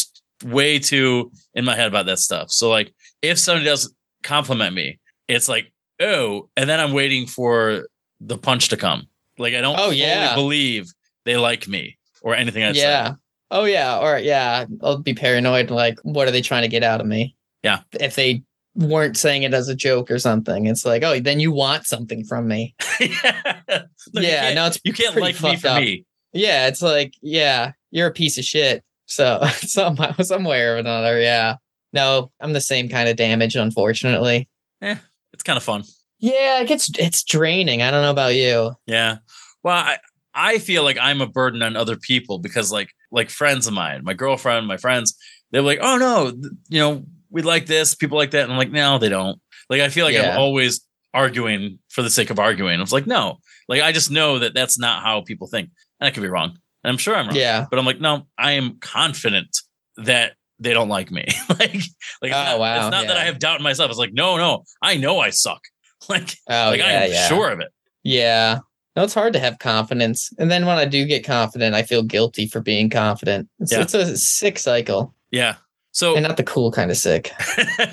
way too in my head about that stuff. So, like, if somebody does compliment me, it's like, oh, and then I'm waiting for the punch to come. Like, I don't Oh, fully yeah. believe they like me or anything I say. yeah. Oh yeah. Or yeah. I'll be paranoid. Like, what are they trying to get out of me? Yeah. If they weren't saying it as a joke or something, it's like, oh, then you want something from me. yeah. No, you yeah. can't- No, it's You can't like me for up. me. yeah. It's like, yeah, you're a piece of shit. So somehow, some way or another, yeah. No, I'm the same kind of damage, unfortunately. Yeah. It's kind of fun. Yeah, it gets it's draining. I don't know about you. Yeah. Well, I, I feel like I'm a burden on other people because like like friends of mine, my girlfriend, my friends, they're like, oh no, you know, we like this, people like that. And I'm like, no, they don't. Like I feel like Yeah. I'm always arguing for the sake of arguing. I was like, no, like I just know that that's not how people think. And I could be wrong. And I'm sure I'm wrong. Yeah. But I'm like, no, I am confident that they don't like me. like, like it's Oh, not, wow, it's not that. I have doubt in myself. It's like, no, no, I know I suck. Like, Oh like I'm yeah. sure of it. Yeah. No, it's hard to have confidence. And then when I do get confident, I feel guilty for being confident. It's, Yeah. it's a sick cycle. Yeah. So And not the cool kind of sick.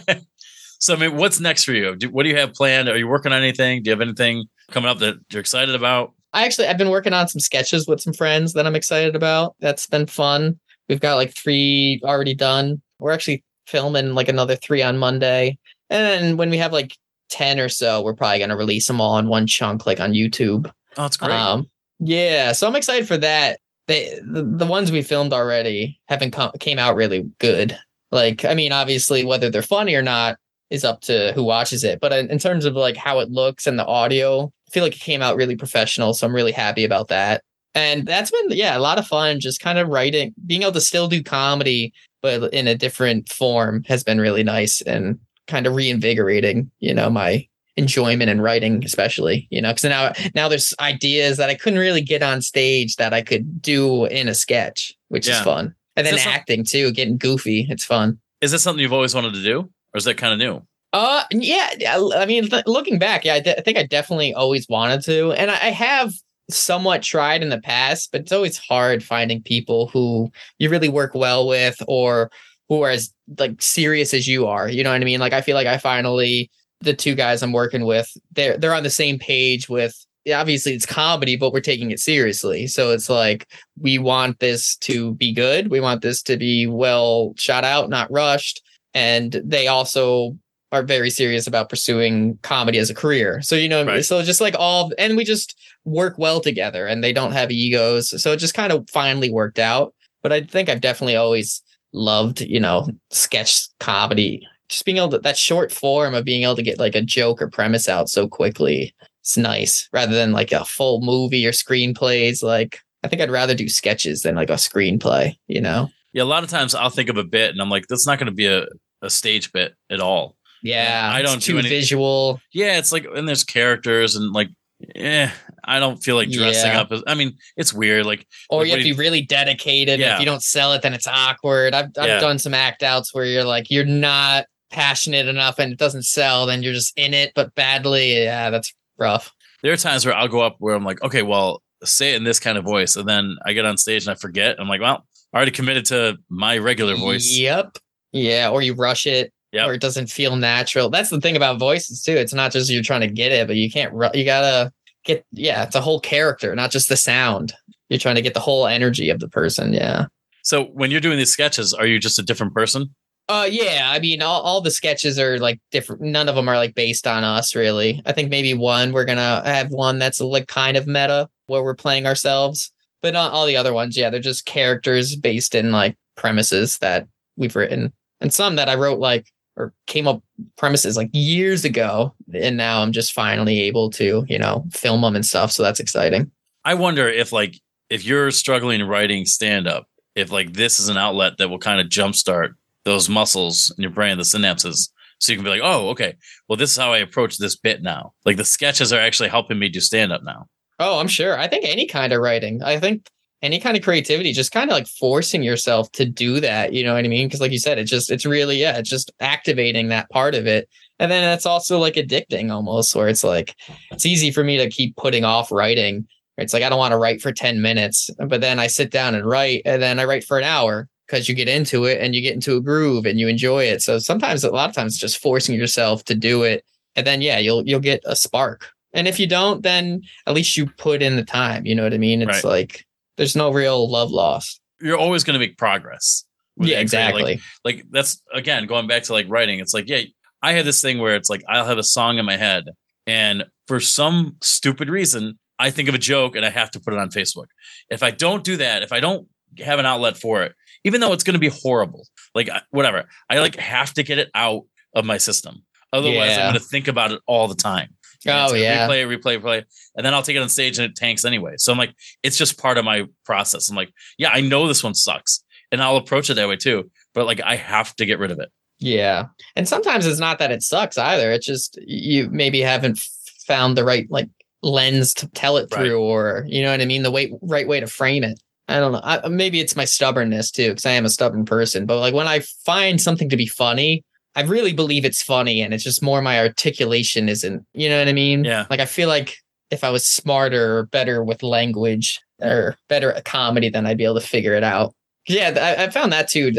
so I mean, what's next for you? Do, what do you have planned? Are you working on anything? Do you have anything coming up that you're excited about? I actually I've been working on some sketches with some friends that I'm excited about. That's been fun. We've got like three already done. We're actually filming like another three on Monday. And then when we have like 10 or so, we're probably going to release them all in one chunk, like on YouTube. Oh, it's great. Um, yeah. So I'm excited for that. They, the, the ones we filmed already haven't come, came out really good. Like, I mean, obviously, whether they're funny or not is up to who watches it. But in terms of like how it looks and the audio, I feel like it came out really professional. So I'm really happy about that. And that's been, yeah, a lot of fun. Just kind of writing, being able to still do comedy, but in a different form has been really nice and kind of reinvigorating, you know, my enjoyment in writing, especially, you know, because now, now there's ideas that I couldn't really get on stage that I could do in a sketch, which is fun. And Is then this some- acting too, getting goofy. It's fun. Is this something you've always wanted to do, or is that kind of new? Uh, yeah. yeah, I mean, th- looking back, yeah, I, de- I think I definitely always wanted to, and I, I have somewhat tried in the past, but it's always hard finding people who you really work well with or who are as like serious as you are. You know what I mean? Like, I feel like I finally the two guys I'm working with, they're they're on the same page with. Obviously, it's comedy, but we're taking it seriously. So it's like we want this to be good. We want this to be well shot out, not rushed. And they also are very serious about pursuing comedy as a career. So you know, Right. so just like all, and we just work well together, and they don't have egos. So it just kind of finally worked out. But I think I've definitely always loved, you know, sketch comedy. Just being able to that short form of being able to get like a joke or premise out so quickly. It's nice rather than like a full movie or screenplays. Like I think I'd rather do sketches than like a screenplay. You know? Yeah, a lot of times I'll think of a bit and I'm like, that's not going to be a, a stage bit at all. Yeah, I don't do too any- visual. Yeah, it's like, and there's characters and like, eh, I don't feel like dressing Yeah. up as, I mean, it's weird. Like, or Like, you have to be really dedicated. Yeah. If you don't sell it, then it's awkward. I've I've Yeah. done some act outs where you're like you're not passionate enough and it doesn't sell, then you're just in it but badly. Yeah, that's rough. there are times where I'll go up where I'm like, okay, well, say it in this kind of voice. And then I get on stage and I forget. I'm like, well, I already committed to my regular voice. Yep. Yeah, or you rush it. Yep. Or it doesn't feel natural. That's the thing about voices too. It's not just you're trying to get it, but you can't. Ru- you gotta get. Yeah, it's a whole character, not just the sound. You're trying to get the whole energy of the person. Yeah. So when you're doing these sketches, are you just a different person? Uh yeah, I mean all, all the sketches are like different. None of them are like based on us really. I think maybe one we're gonna have one that's like kind of meta where we're playing ourselves, but not all the other ones. Yeah, they're just characters based in like premises that we've written, and some that I wrote like or came up premises like years ago, and now I'm just finally able to you know film them and stuff. So that's exciting. I wonder if like if you're struggling writing stand up, if like this is an outlet that will kind of jumpstart those muscles in your brain, the synapses. So you can be like, oh, okay. Well, this is how I approach this bit now. Like the sketches are actually helping me do stand up now. Oh, I'm sure. I think any kind of writing. I think any kind of creativity, just kind of like forcing yourself to do that. You know what I mean? Because like you said, it's just it's really yeah, it's just activating that part of it. And then it's also like addicting almost, where it's like it's easy for me to keep putting off writing. It's like I don't want to write for 10 minutes, but then I sit down and write, and then I write for an hour because you get into it and you get into a groove and you enjoy it. So sometimes a lot of times just forcing yourself to do it. And then yeah, you'll you'll get a spark. And if you don't, then at least you put in the time. You know what I mean? It's Right. like there's no real love lost. You're always going to make progress. Yeah, exactly. Like, like that's again going back to like writing. It's like, yeah, I had this thing where it's like I'll have a song in my head, and for some stupid reason, I think of a joke and I have to put it on Facebook. If I don't do that, if I don't have an outlet for it, even though it's going to be horrible, like whatever, I like have to get it out of my system. Otherwise, Yeah. I'm going to think about it all the time. And Oh, yeah. replay, replay, replay, and then I'll take it on stage and it tanks anyway. So I'm like, it's just part of my process. I'm like, yeah, I know this one sucks, and I'll approach it that way too. But like, I have to get rid of it. Yeah. And sometimes it's not that it sucks either. It's just you maybe haven't found the right like lens to tell it Right. through or you know what I mean, the way right way to frame it. I don't know. I, maybe it's my stubbornness too because I am a stubborn person, but like when I find something to be funny, I really believe it's funny and it's just more my articulation isn't, you know what I mean? Yeah. Like I feel like if I was smarter or better with language or better at comedy, then I'd be able to figure it out. Yeah, I, I found that too.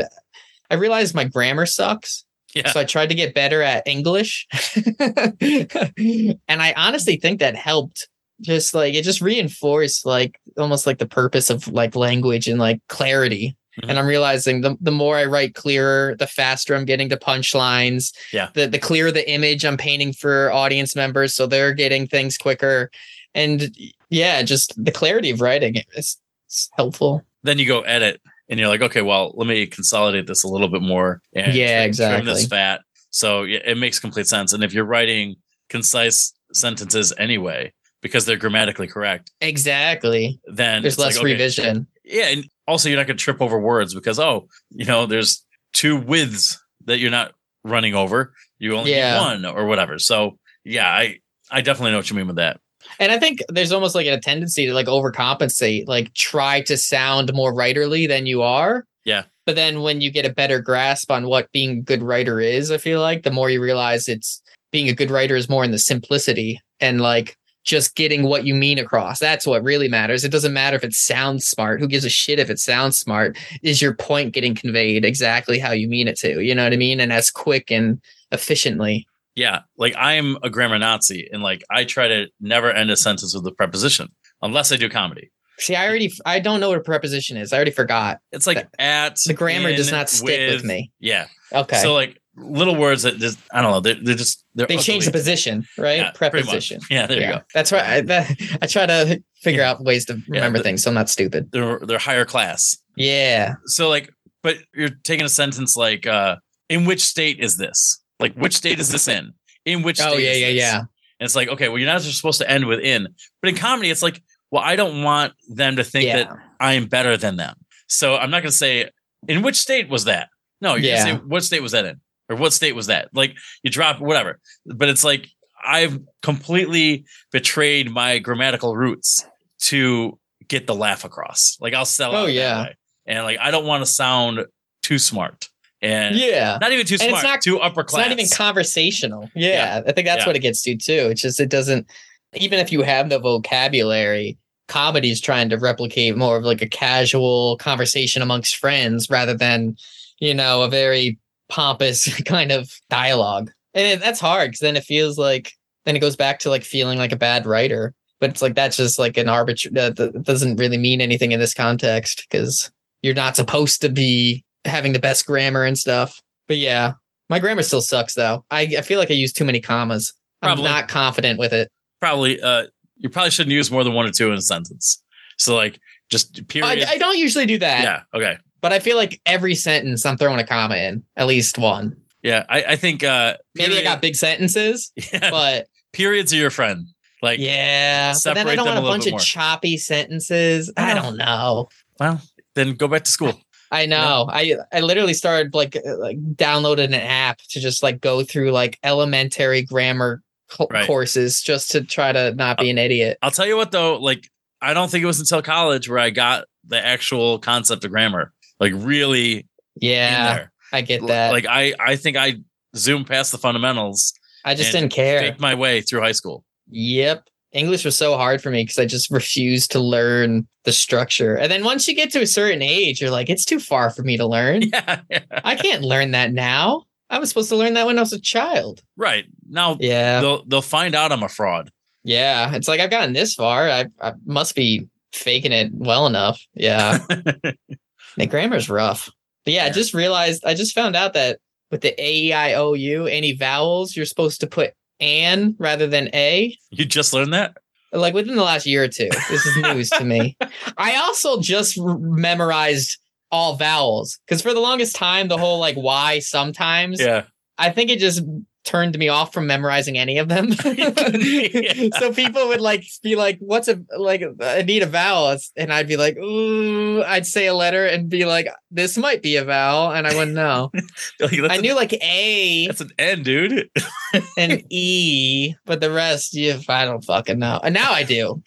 I realized my grammar sucks. Yeah. So I tried to get better at English. and I honestly think that helped. Just like it just reinforced like almost like the purpose of like language and like clarity. Mhm. And I'm realizing the, the more I write clearer, the faster I'm getting to punchlines. Yeah. The the clearer the image I'm painting for audience members. So they're getting things quicker. And yeah, just the clarity of writing is it's helpful. Then you go edit and you're like, okay, well, let me consolidate this a little bit more and Yeah, trim- trim this exactly. fat. So yeah, it makes complete sense. And if you're writing concise sentences anyway, because they're grammatically correct, Exactly. then There's it's like, less okay, revision. Yeah, and also you're not going to trip over words because oh, you know, there's two widths that you're not running over. You only Yeah. need one or whatever. So yeah, I I definitely know what you mean with that. And I think there's almost like a tendency to like overcompensate, like try to sound more writerly than you are. Yeah. But then when you get a better grasp on what being a good writer is, I feel like the more you realize it's being a good writer is more in the simplicity and like just getting what you mean across. That's what really matters. It doesn't matter if it sounds smart. Who gives a shit if it sounds smart? Is your point getting conveyed exactly how you mean it to? You know what I mean? And as quick and efficiently. Yeah, like I'm a grammar Nazi, and like I try to never end a sentence with a preposition unless I do comedy. See, I already I don't know what a preposition is. I already forgot. It's like at The grammar does not stick with me. Yeah. Okay. So like little words that just I don't know. They're, they're just they're they change the position, right? Yeah. Preposition. Yeah, there you go. That's right. I, that, I try to figure Yeah. out ways to remember the- things so I'm not stupid. They're they're higher class. Yeah. So like, but you're taking a sentence like, uh, in which state is this? Like, which state is this in? In which state Oh yeah, yeah, this? yeah. And it's like, okay, well, you're not just supposed to end with in. But in comedy, it's like, well, I don't want them to think Yeah. that I am better than them. So I'm not going to say, in which state was that? No, you're Yeah. say, what state was that in? Or what state was that? Like, you drop whatever. But it's like, I've completely betrayed my grammatical roots to get the laugh across. Like, I'll sell Oh, out yeah. And like, I don't want to sound too smart. And Yeah. not even too And it's smart, not- too upper It's class. not even conversational. Yeah, I think that's Yeah. what it gets to too. It's just it doesn't even if you have the vocabulary, comedy is trying to replicate more of like a casual conversation amongst friends rather than, you know, a very pompous kind of dialogue. And that's hard because then it feels like then it goes back to like feeling like a bad writer. But it's like that's just like an arbitrary that, that doesn't really mean anything in this context because you're not supposed to be having the best grammar and stuff. But yeah, my grammar still sucks though. I, I feel like I use too many commas. Probably. I'm not confident with it. probably uh you probably shouldn't use more than one or two in a sentence. So like just period. I, I don't usually do that, yeah. Okay. But I feel like every sentence I'm throwing a comma in, at least one. Yeah. I, I think uh Maybe I got big sentences, yeah, but periods are your friend. Like yeah. But then I don't want a bunch of more. choppy sentences. I I don't know. well, then go back to school. I know. I I literally started like uh, like downloaded an app to just like go through like elementary grammar co- Right. courses just to try to not be an idiot. I'll tell you what though, like I don't think it was until college where I got the actual concept of grammar. Like really Yeah. I get that. Like I I think I zoomed past the fundamentals, I just didn't care. faked my way through high school. Yep. English was so hard for me because I just refused to learn the structure. And then once you get to a certain age, you're like, it's too far for me to learn. Yeah. yeah. I can't learn that now. I was supposed to learn that when I was a child. Right. Now Yeah. they'll they'll find out I'm a fraud. Yeah. It's like I've gotten this far. I, I must be faking it well enough. Yeah. the grammar's rough. But yeah, I just realized, I just found out that with the A, E, I, O, U, any vowels, you're supposed to put an rather than a. You just learned that? like within the last year or two. This is news to me. I also just r- memorized all vowels because for the longest time, the whole like why sometimes, Yeah. I think it just turned me off from memorizing any of them. Yeah. So people would like be like, "What's a like? I need a vowel," and I'd be like, "Ooh," I'd say a letter and be like, "This might be a vowel," and I wouldn't know. Like, I knew like A that's an N, dude. and E, but the rest, you, I don't fucking know. And now I do.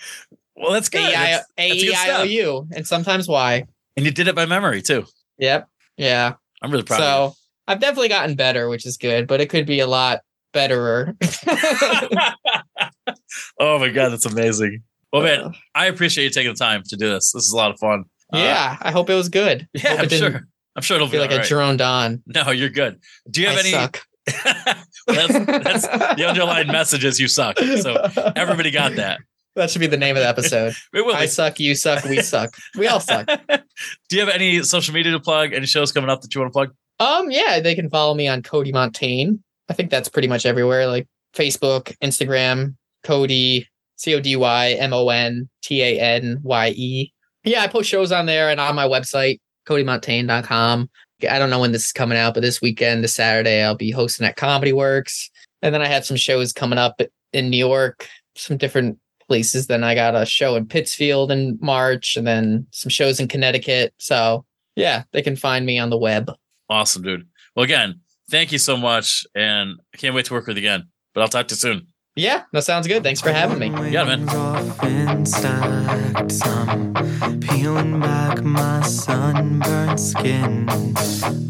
Well, that's good. A I That's- A that's E I O. U, and sometimes Y. And you did it by memory too. Yep. Yeah. I'm really proud of So I've definitely gotten better, which is good, but it could be a lot betterer. oh my god, that's amazing. Well, man, I appreciate you taking the time to do this. This is a lot of fun. Uh, yeah, I hope it was good. yeah, I'm sure. I'm sure it'll be like a droned on. No, you're good. Do you have I any? suck. that's, that's the underlying message is you suck. So everybody got that. that should be the name of the episode. It will I suck, you suck, we suck. We all suck. Do you have any social media to plug? Any shows coming up that you want to plug? Um, yeah, they can follow me on Cody Montanye. I think that's pretty much everywhere, like Facebook, Instagram, Cody, C O D Y M O N T A N Y E. Yeah, I post shows on there and on my website, codymontanye.com. I don't know when this is coming out, but this weekend, this Saturday, I'll be hosting at Comedy Works. And then I have some shows coming up in New York, some different places. Then I got a show in Pittsfield in March, and then some shows in Connecticut. So yeah, they can find me on the web. Awesome, dude. Well, again, thank you so much, and I can't wait to work with you again. But I'll talk to you soon. Yeah, that sounds good. Thanks for having me. Yeah, man. Wings off and stacked. I'm peeling back my sunburned skin.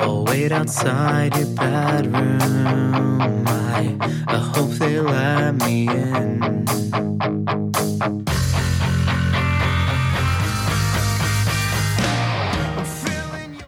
Oh, wait outside your bedroom. I, I hope they let me in.